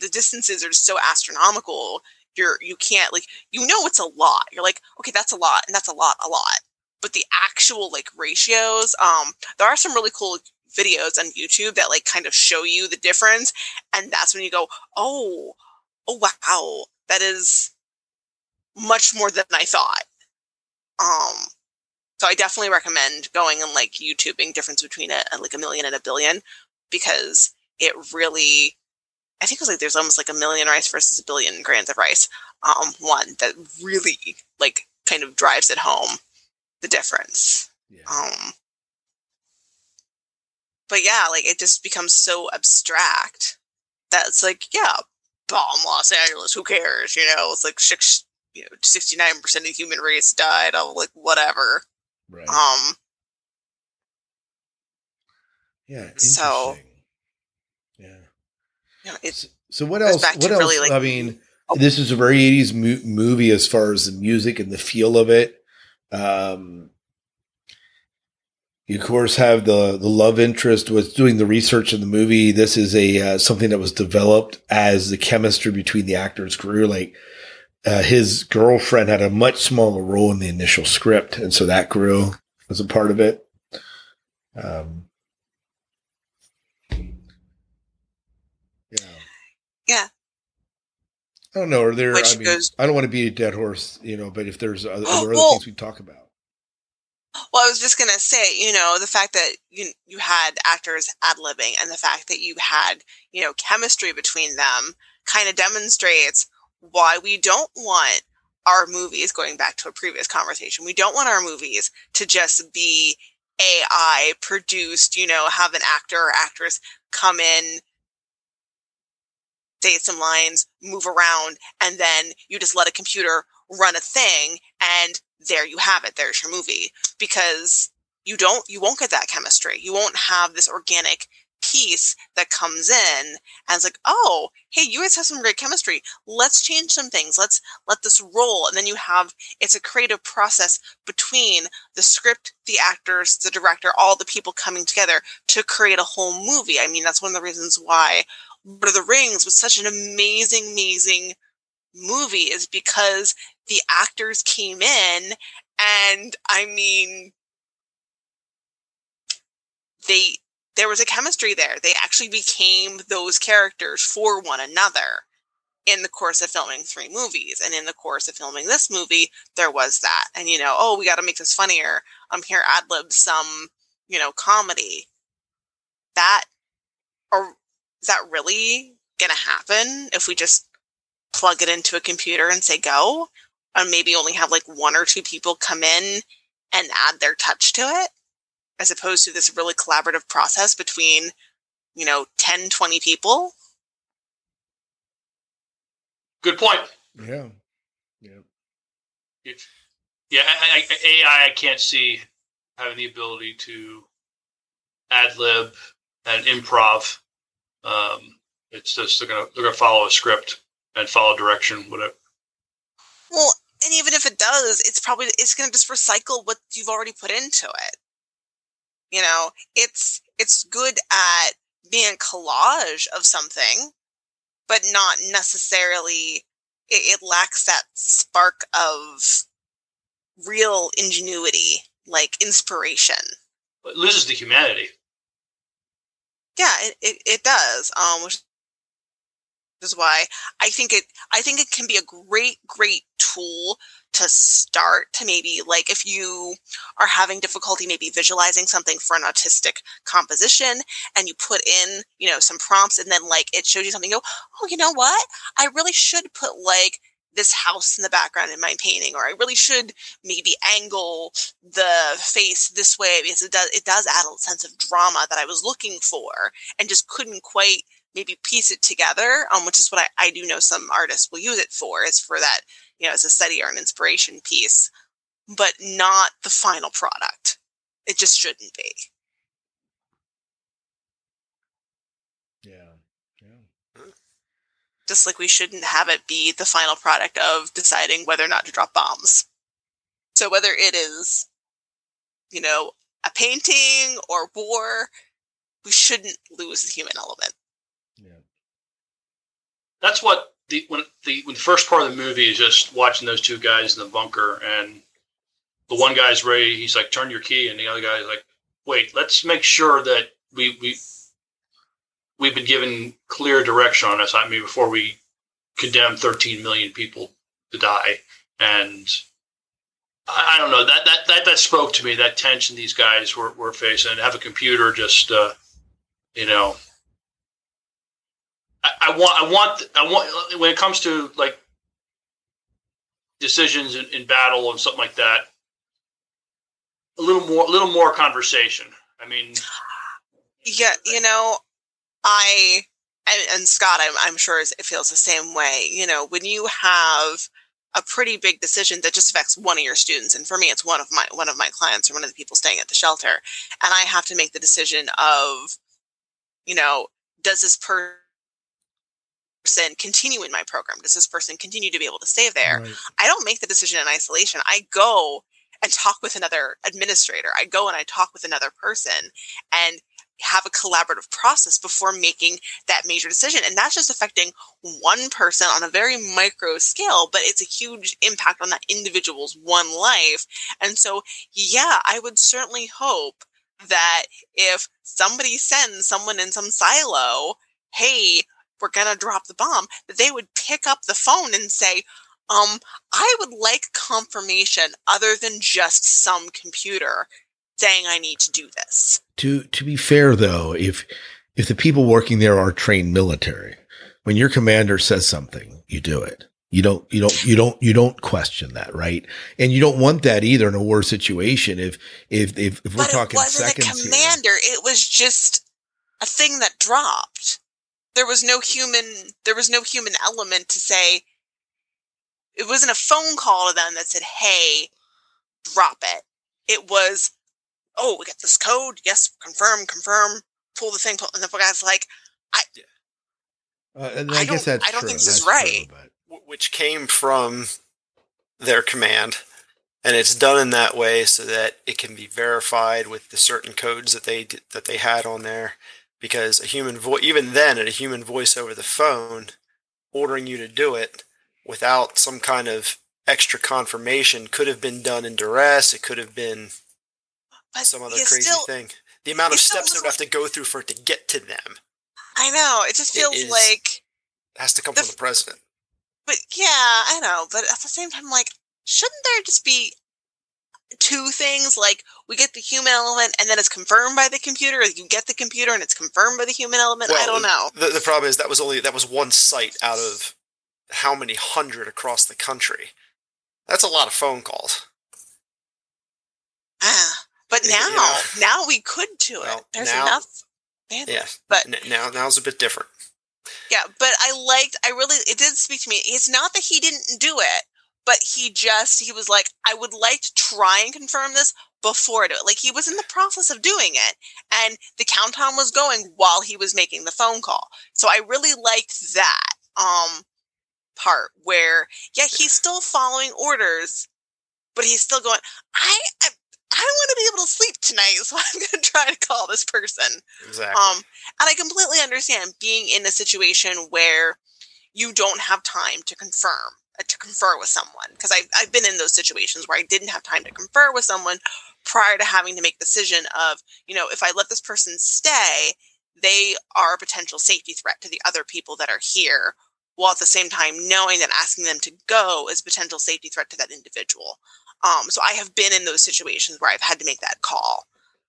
Speaker 7: the distances are just so astronomical you're you can't like you know it's a lot. You're like okay that's a lot and that's a lot a lot. But the actual like ratios um there are some really cool videos on youtube that like kind of show you the difference and that's when you go oh oh wow that is much more than i thought. Um so i definitely recommend going and like youtubing difference between a, like a million and a billion because it really I think it was like there's almost like a million rice versus a billion grams of rice. Um, one that really like kind of drives it home the difference.
Speaker 5: Yeah.
Speaker 7: Um, but yeah, like it just becomes so abstract that it's like, yeah, bomb Los Angeles, who cares? You know, it's like six, you know, sixty nine percent of the human race died. I'm like, whatever.
Speaker 5: right.
Speaker 7: Um,
Speaker 5: yeah.
Speaker 7: so-
Speaker 5: interesting. Yeah.
Speaker 7: you know, it's
Speaker 5: So, what else? What else?
Speaker 7: really, like-
Speaker 5: I mean, this is a very 80s mo- movie as far as the music and the feel of it. Um, you of course have the the love interest was doing the research in the movie. This is a uh, something that was developed as the chemistry between the actors grew. Like uh, his girlfriend had a much smaller role in the initial script, and so that grew as a part of it. Um, I don't know. Are there?
Speaker 7: Which
Speaker 5: I mean,
Speaker 7: goes-
Speaker 5: I don't want to be a dead horse, you know. But if there's uh, other,
Speaker 7: Oh,
Speaker 5: other, other
Speaker 7: well-
Speaker 5: things we talk about,
Speaker 7: Well, I was just gonna say, you know, the fact that you you had actors ad libbing and the fact that you had, you know, chemistry between them kind of demonstrates why we don't want our movies going back to a previous conversation. We don't want our movies to just be AI produced, you know, have an actor or actress come in, say some lines, move around, and then you just let a computer run a thing and there you have it. There's your movie. Because you don't you won't get that chemistry. You won't have this organic piece that comes in and it's like, oh, hey, you guys have some great chemistry. Let's change some things. Let's let this roll. And then you have it's a creative process between the script, the actors, the director, all the people coming together to create a whole movie. I mean, that's one of the reasons why Lord of the Rings was such an amazing, amazing movie is because the actors came in and I mean they there was a chemistry there. They actually became those characters for one another in the course of filming three movies. And in the course of filming this movie, there was that. And you know, oh, we got to make this funnier. I'm here ad lib some, you know, comedy. That or is that really gonna happen if we just plug it into a computer and say go? And maybe only have like one or two people come in and add their touch to it? as opposed to this really collaborative process between you know 10 20 people
Speaker 6: Good point.
Speaker 5: yeah, yeah,
Speaker 6: Yeah, I, I, AI I can't see having the ability to ad lib and improv. Um, it's just they're gonna they're gonna follow a script and follow direction. Whatever.
Speaker 7: well and even if it does it's probably it's going to just recycle what you've already put into it you know it's it's good at being a collage of something but not necessarily it, it lacks that spark of real ingenuity like inspiration
Speaker 6: It loses the humanity.
Speaker 7: Yeah it, it, it does um which is why i think it i think it can be a great great tool to start to maybe like if you are having difficulty maybe visualizing something for an autistic composition and you put in you know some prompts and then like it shows you something you go oh you know what? I really should put like this house in the background in my painting or i really should maybe angle the face this way because it does it does add a sense of drama that i was looking for and just couldn't quite maybe piece it together um, which is what I, I do know some artists will use it for is for that you know as a study or an inspiration piece but not the final product. It just shouldn't be
Speaker 5: yeah, yeah.
Speaker 7: Just like we shouldn't have it be the final product of deciding whether or not to drop bombs so whether it is you know a painting or war we shouldn't lose the human element
Speaker 5: yeah.
Speaker 6: That's what the when the when the first part of the movie is just watching those two guys in the bunker and the one guy's ready. He's like, "Turn your key," and the other guy's like, "Wait, let's make sure that we we we've been given clear direction on this. I mean, before we condemn 13 million people to die." And I, I don't know that that that that spoke to me. That tension these guys were were facing, and have a computer just uh, you know I, want, I want, I want. When it comes to like decisions in, in battle and something like that, a little more, a little more conversation. I mean,
Speaker 7: yeah you know i and, and scott I'm, I'm sure it feels the same way you know when you have a pretty big decision that just affects one of your students and for me it's one of my one of my clients or one of the people staying at the shelter and i have to make the decision of you know does this person continue in my program does this person continue to be able to stay there
Speaker 5: Right.
Speaker 7: I don't make the decision in isolation. I go and talk with another administrator. I go and I talk with another person and have a collaborative process before making that major decision. And that's just affecting one person on a very micro scale, but it's a huge impact on that individual's one life. And so, yeah, I would certainly hope that if somebody sends someone in some silo, hey, we're going to drop the bomb, that they would pick up the phone and say, um, I would like confirmation other than just some computer saying I need to do this.
Speaker 5: To to be fair though, if if the people working there are trained military, when your commander says something, you do it. You don't, you don't, you don't, you don't question that, right? And you don't want that either in a war situation. If, if, if, if we're
Speaker 7: but
Speaker 5: talking
Speaker 7: it wasn't
Speaker 5: seconds
Speaker 7: a
Speaker 5: here.
Speaker 7: commander. It was just a thing that dropped. There was no human. There was no human element to say. It wasn't a phone call to them that said, "Hey, drop it." It was, "Oh, we got this code. Yes, confirm, confirm. Pull the thing." Pull, and the guy's like,
Speaker 5: Uh, and
Speaker 7: I
Speaker 5: I, guess
Speaker 7: don't-
Speaker 5: that's
Speaker 7: I don't
Speaker 5: true.
Speaker 7: think this is
Speaker 5: That's true,
Speaker 7: right.
Speaker 5: but-
Speaker 8: which came from their command and it's done in that way so that it can be verified with the certain codes that they d- that they had on there because a human voice even then at a human voice over the phone ordering you to do it without some kind of extra confirmation could have been done in duress it could have been
Speaker 7: "But
Speaker 8: some other crazy
Speaker 7: still,
Speaker 8: thing the amount of steps they would have to go through for it to get to them
Speaker 7: I know. It just feels
Speaker 8: is-
Speaker 7: like
Speaker 8: has to come
Speaker 7: The
Speaker 8: from the president
Speaker 7: But yeah, I know. But at the same time, like, shouldn't there just be two things? Like, we get the human element and then it's confirmed by the computer, or you get the computer and it's confirmed by the human element? I don't know.
Speaker 8: The, the problem is that was only that was one site out of how many hundred across the country. That's a lot of phone calls.
Speaker 7: Ah, but
Speaker 8: You
Speaker 7: now,
Speaker 8: know.
Speaker 7: now we could do it. There's
Speaker 8: now-
Speaker 7: enough. bandwidth.
Speaker 8: Yeah,
Speaker 7: But
Speaker 8: N- now now's a bit different.
Speaker 7: yeah, but I liked. I really. It did speak to me. It's not that he didn't do it, but he just he was like, I would like to try and confirm this before it. Like he was in the process of doing it, and the countdown was going while he was making the phone call. So I really liked that um part where yeah, he's still following orders, but he's still going. I I, I don't want to be able to sleep tonight, so I'm going to try to call this person.
Speaker 8: Exactly.
Speaker 7: Um, and I completely understand being in a situation where you don't have time to confirm uh, to confer with someone because I've, I've been in those situations where I didn't have time to confer with someone prior to having to make the decision of you know if I let this person stay they are a potential safety threat to the other people that are here while at the same time knowing that asking them to go is a potential safety threat to that individual um, so I have been in those situations where I've had to make that call.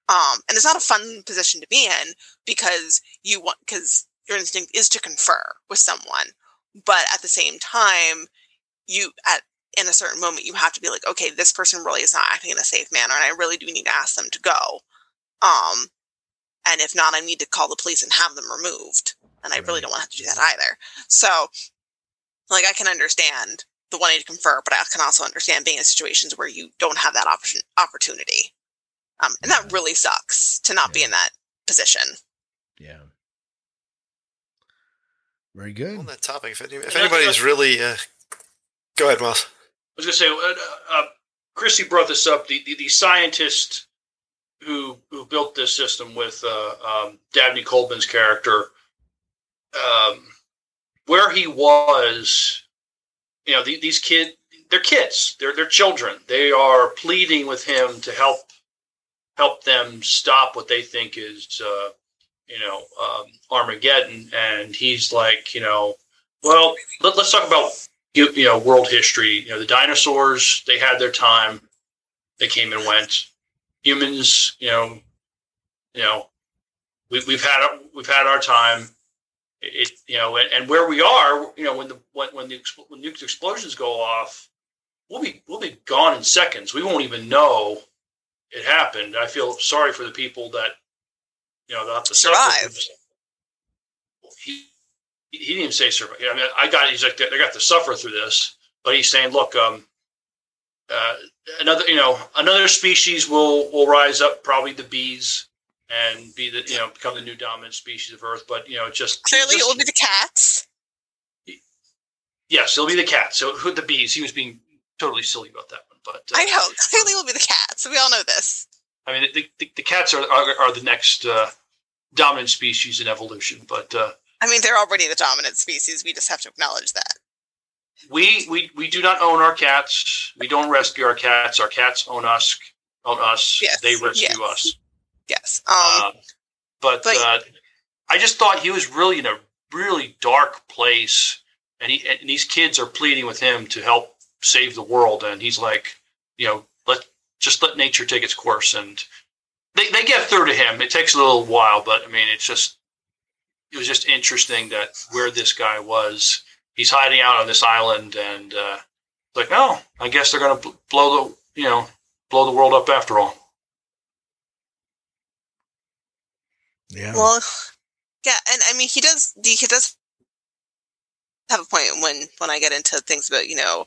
Speaker 7: Um, and it's not a fun position to be in because you want because your instinct is to confer with someone. But at the same time you at in a certain moment you have to be like okay this person really is not acting in a safe manner and i really do need to ask them to go. Um and if not i need to call the police and have them removed. And i really don't want to have to do that either. So like i can understand the wanting to confer but i can also understand being in situations where you don't have that option opportunity um, and that really sucks to not be in that position.
Speaker 5: Yeah. Very good.
Speaker 8: On that topic, if, any, if
Speaker 6: Yeah,
Speaker 8: anybody's
Speaker 6: yeah.
Speaker 8: really, uh, go ahead, Miles.
Speaker 6: I was going to say, uh, uh, Chrissy brought this up. The, the, the scientist who who built this system with uh, um, Dabney Coleman's character, um, where he was, you know, the, these kids, they're kids, they're they're children. They are pleading with him to help help them stop what they think is, uh, you know, um, Armageddon. And he's like, you know, well, let, let's talk about you, you know world history. You know, the dinosaurs they had their time. They came and went. Humans, you know, you know, we, we've had we've had our time. It, you know, and, and where we are, you know, when the when when the expl- when nuclear explosions go off, we'll be we'll be gone in seconds. We won't even know it happened. I feel sorry for the people that you know to suffer from He, he didn't even say survive. I mean, I got he's like they got to suffer through this, but he's saying, look, um, uh, another you know another species will will rise up, probably the bees, and be the you know become the new dominant species of Earth. But you know, just
Speaker 7: Clearly,
Speaker 6: just-
Speaker 7: it will be the cats.
Speaker 6: yes, it'll be the cats. So who the bees? He was being totally silly about that one, but uh,
Speaker 7: I know. Clearly, it will be the cats. We all know this.
Speaker 6: I mean, the, the, the cats are, are are the next uh, dominant species in evolution, but. Uh,
Speaker 7: I mean, they're already the dominant species. We just have to acknowledge that.
Speaker 6: we we we do not own our cats. We don't rescue our cats. Our cats own us. Own us.
Speaker 7: Yes,
Speaker 6: They rescue
Speaker 7: yes.
Speaker 6: us.
Speaker 7: Yes. Um.
Speaker 6: Uh, but
Speaker 7: but-
Speaker 6: uh, I just thought he was really in a really dark place, and he and these kids are pleading with him to help save the world, and he's like, you know, let just let nature take its course, and they they get through to him. It takes a little while, but I mean, it's just it was just interesting that where this guy was. He's hiding out on this island, and uh, like, oh, I guess they're gonna blow the you know blow the world up after all.
Speaker 5: Yeah.
Speaker 7: Well, yeah, and I mean, he does. He does have a point when when I get into things about you know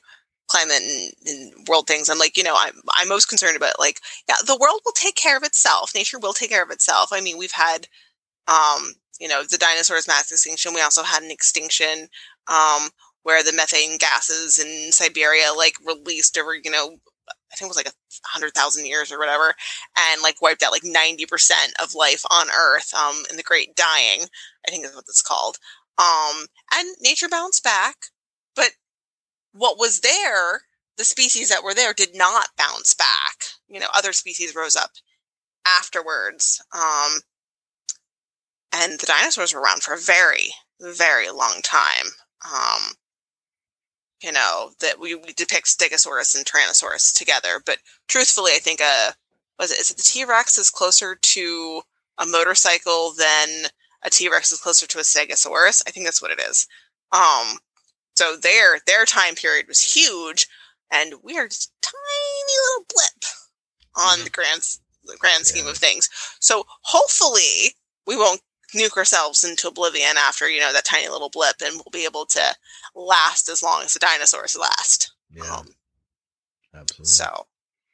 Speaker 7: climate and, and, world things. I'm like, you know, I'm I'm most concerned about like, yeah, the world will take care of itself. Nature will take care of itself. I mean, we've had, um, you know, the dinosaurs mass extinction. We also had an extinction, um, where the methane gases in Siberia like released over, you know, I think it was like a hundred thousand years or whatever, and like wiped out like ninety percent of life on Earth. Um, in the Great Dying, I think is what it's called. Um, and nature bounced back, but what was there, the species that were there, did not bounce back. You know, other species rose up afterwards. Um, and the dinosaurs were around for a very, very long time. Um, you know that we, we depict Stegosaurus and Tyrannosaurus together, but truthfully, I think uh was it is it the T Rex is closer to a motorcycle than a T Rex is closer to a Stegosaurus. I think that's what it is. Um, so their their time period was huge, and we are just tiny little blip on mm-hmm. the grand the grand scheme yeah. of things. So hopefully we won't nuke ourselves into oblivion after you know that tiny little blip, and we'll be able to last as long as the dinosaurs last.
Speaker 5: Yeah, um, absolutely.
Speaker 7: So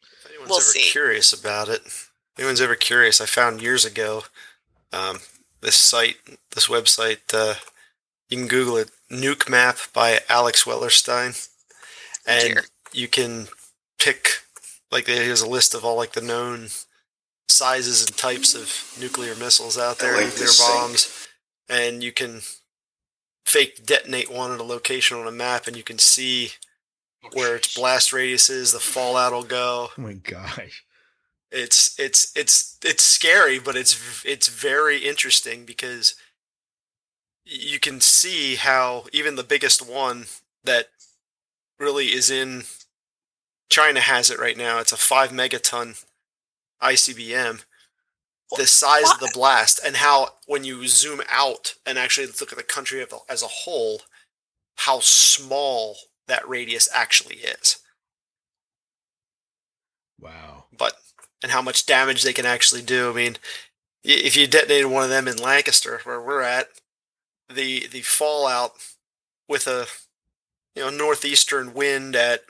Speaker 8: if anyone's we'll ever see. curious about it, anyone's ever curious, I found years ago um, this site, this website. Uh, you can Google it, Nuke Map by Alex Wellerstein, and Dear. you can pick like there's a list of all like the known sizes and types of nuclear missiles out there, like nuclear bombs, and you can fake detonate one at a location on a map, and you can see oh, where its blast radius is, the fallout will go.
Speaker 5: Oh my gosh.
Speaker 8: It's it's it's it's scary, but it's it's very interesting because you can see how even the biggest one that really is in China has it right now. It's a five megaton ICBM, the size what? of the blast, and how when you zoom out and actually look at the country as a whole, how small that radius actually is.
Speaker 5: Wow.
Speaker 8: But and how much damage they can actually do. I mean, if you detonated one of them in Lancaster, where we're at, the the fallout with a you know northeastern wind at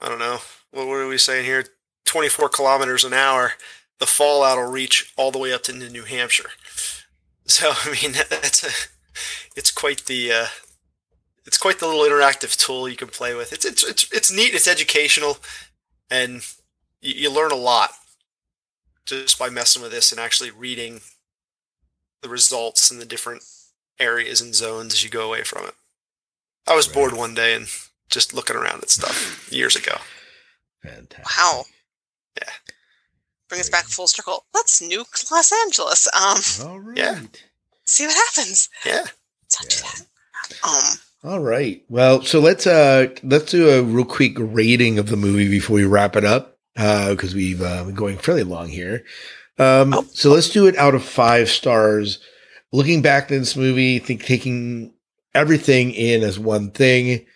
Speaker 8: I don't know what, what are we saying here 24 kilometers an hour, the fallout will reach all the way up to New Hampshire. So I mean that's a it's quite the uh, it's quite the little interactive tool you can play with. It's it's it's, it's neat. It's educational, and you, you learn a lot just by messing with this and actually reading the results and the different areas and zones as you go away from it. I was right. bored one day and just looking around at stuff years ago.
Speaker 5: Fantastic.
Speaker 7: Wow.
Speaker 8: Yeah.
Speaker 7: Bring us back full circle. Let's nuke Los Angeles. Um.
Speaker 5: All right.
Speaker 8: Yeah.
Speaker 7: See what happens.
Speaker 8: Yeah.
Speaker 7: Let's yeah. Um.
Speaker 5: All right. Well, so let's uh let's do a real quick rating of the movie before we wrap it up because uh, we've uh, been going fairly long here. Um, oh. So let's do it out of five stars. Looking back at this movie, think taking everything in as one thing.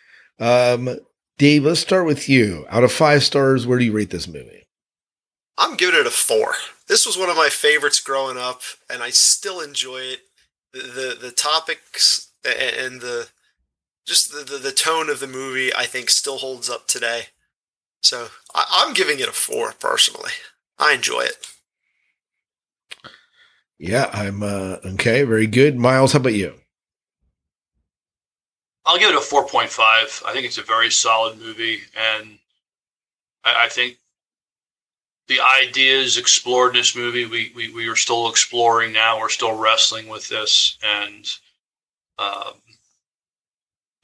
Speaker 5: Um, Dave, let's start with you. Out of five stars, where do you rate this movie?
Speaker 8: I'm giving it a four. This was one of my favorites growing up, and I still enjoy it. The the, the topics and the just the, the, the tone of the movie, I think, still holds up today. So I, I'm giving it a four personally. I enjoy it.
Speaker 5: Yeah, I'm uh, okay. Very good, Miles. How about you?
Speaker 6: I'll give it a 4.5. I think it's a very solid movie, and I, I think the ideas explored in this movie we, we, we are still exploring now we're still wrestling with this and um,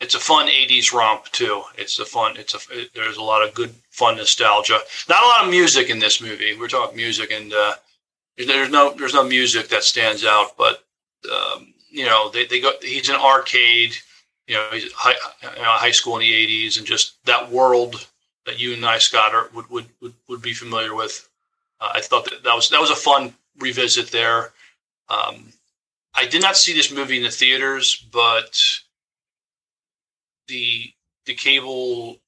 Speaker 6: it's a fun 80s romp too it's a fun it's a it, there's a lot of good fun nostalgia not a lot of music in this movie we're talking music and uh, there's no there's no music that stands out but um, you know, they, they go. He's an arcade. You know, he's high, you know, high school in the '80s, and just that world that you and I, Scott, are, would, would would would be familiar with. Uh, I thought that, that was that was a fun revisit there. Um, I did not see this movie in the theaters, but the the cable,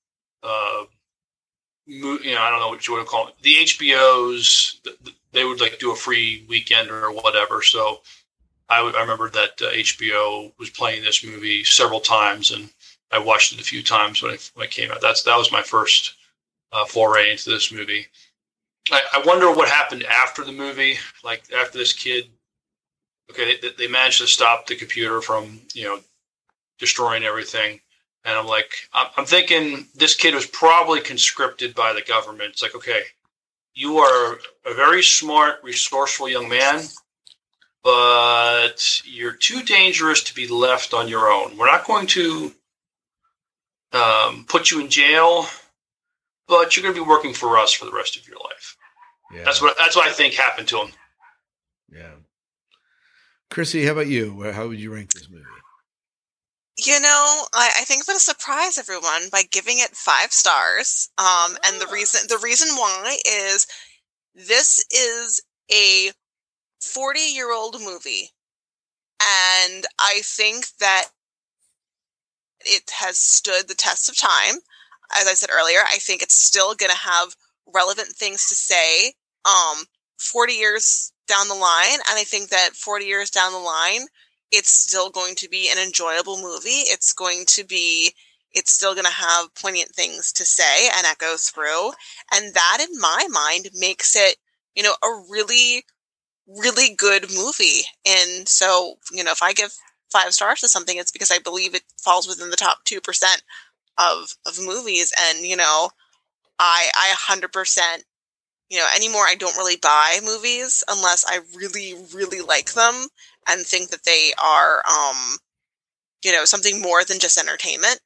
Speaker 6: uh, mo- you know, I don't know what you want to call it. The HBOs, they would like do a free weekend or whatever. So I, I remember that uh, HBO was playing this movie several times, and I watched it a few times when it, when it came out. That's that was my first uh, foray into this movie. I, I wonder what happened after the movie, like after this kid. Okay, they, they managed to stop the computer from you know destroying everything, and I'm like, I'm, I'm thinking this kid was probably conscripted by the government. It's like, okay, you are a very smart, resourceful young man, but you're too dangerous to be left on your own. We're not going to um, put you in jail, but you're going to be working for us for the rest of your life.
Speaker 5: Yeah.
Speaker 6: That's what that's what I think happened to him.
Speaker 5: Yeah. Chrissy, how about you? How would you rank this movie?
Speaker 7: You know, I, I think I'm going to surprise everyone by giving it five stars. Um, and the reason the reason why is this is a 40 year old movie, and I think that it has stood the test of time. As I said earlier, I think it's still going to have relevant things to say. Um, 40 years down the line, and I think that 40 years down the line, it's still going to be an enjoyable movie. It's going to be, it's still going to have poignant things to say and echo through. And that, in my mind, makes it, you know, a really, really good movie. And so, you know, if I give five stars to something, it's because I believe it falls within the top 2% of, of movies. And, you know, I, I 100% you know, anymore I don't really buy movies unless I really, really like them and think that they are, um, you know, something more than just entertainment.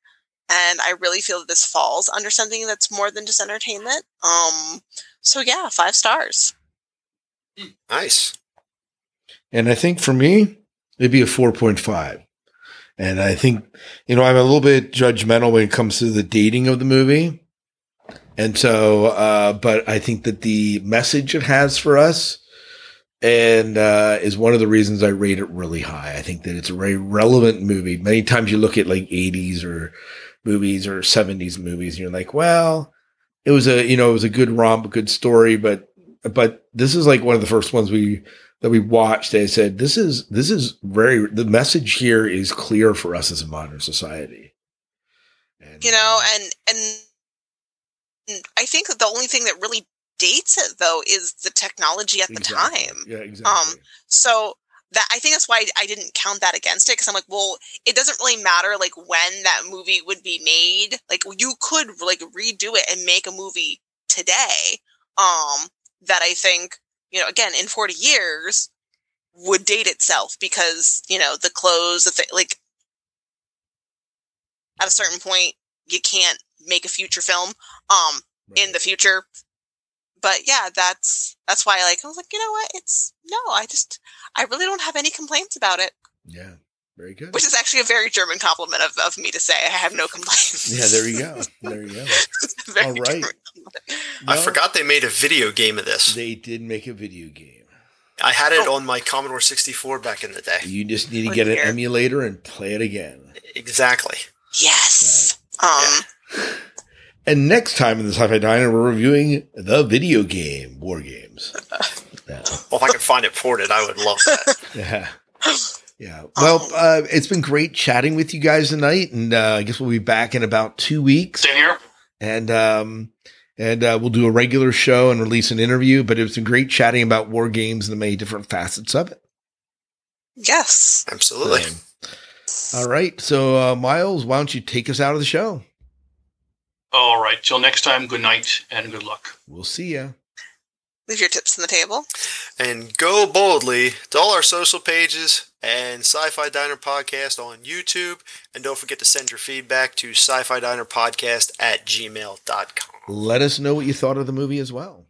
Speaker 7: And I really feel that this falls under something that's more than just entertainment. Um, so yeah, five stars.
Speaker 8: Nice.
Speaker 5: And I think for me, it'd be a 4.5. And I think, you know, I'm a little bit judgmental when it comes to the dating of the movie. And so, uh, but I think that the message it has for us and uh, is one of the reasons I rate it really high. I think that it's a very relevant movie. Many times you look at like 80s or movies or 70s movies, and you're like, well, it was a you know it was a good romp, a good story, but but this is like one of the first ones we that we watched. They said this is this is very the message here is clear for us as a modern society.
Speaker 7: And, you know, and and I think that the only thing that really dates it though is the technology at
Speaker 5: exactly.
Speaker 7: the time.
Speaker 5: Yeah, exactly.
Speaker 7: Um, so that I think that's why I didn't count that against it because I'm like, well, it doesn't really matter like when that movie would be made. Like you could like redo it and make a movie today. Um, that I think you know again in 40 years would date itself because you know the clothes, the th- like at a certain point you can't make a future film um right. in the future but yeah, that's that's why I like I was like, you know what? It's no, I just I really don't have any complaints about it.
Speaker 5: Yeah. Very good.
Speaker 7: Which is actually a very German compliment of, of me to say. I have no complaints.
Speaker 5: yeah, there you go. There you go. All right.
Speaker 8: I forgot they made a video game of this.
Speaker 5: They did make a video game.
Speaker 8: I had it oh. on my Commodore 64 back in the day.
Speaker 5: You just need to get an emulator and play it again.
Speaker 8: Exactly.
Speaker 7: Yes. Um yeah.
Speaker 5: And next time in the Sci-Fi Diner, we're reviewing the video game War Games.
Speaker 8: Yeah. Well, if I could find it ported, I would love that.
Speaker 5: yeah. Yeah. Well, uh, it's been great chatting with you guys tonight, and uh, I guess we'll be back in about two weeks.
Speaker 6: Same here.
Speaker 5: And um, and uh, we'll do a regular show and release an interview. But it's been great chatting about war games and the many different facets of it.
Speaker 7: Yes,
Speaker 8: absolutely. Um,
Speaker 5: all right. So, uh, Miles, why don't you take us out of the show?
Speaker 6: All right. Till next time, good night and good luck.
Speaker 5: We'll see ya.
Speaker 7: Leave your tips on the table.
Speaker 8: And go boldly to all our social pages and Sci Fi Diner Podcast on YouTube. And don't forget to send your feedback to sci fi diner podcast at gmail.com.
Speaker 5: Let us know what you thought of the movie as well.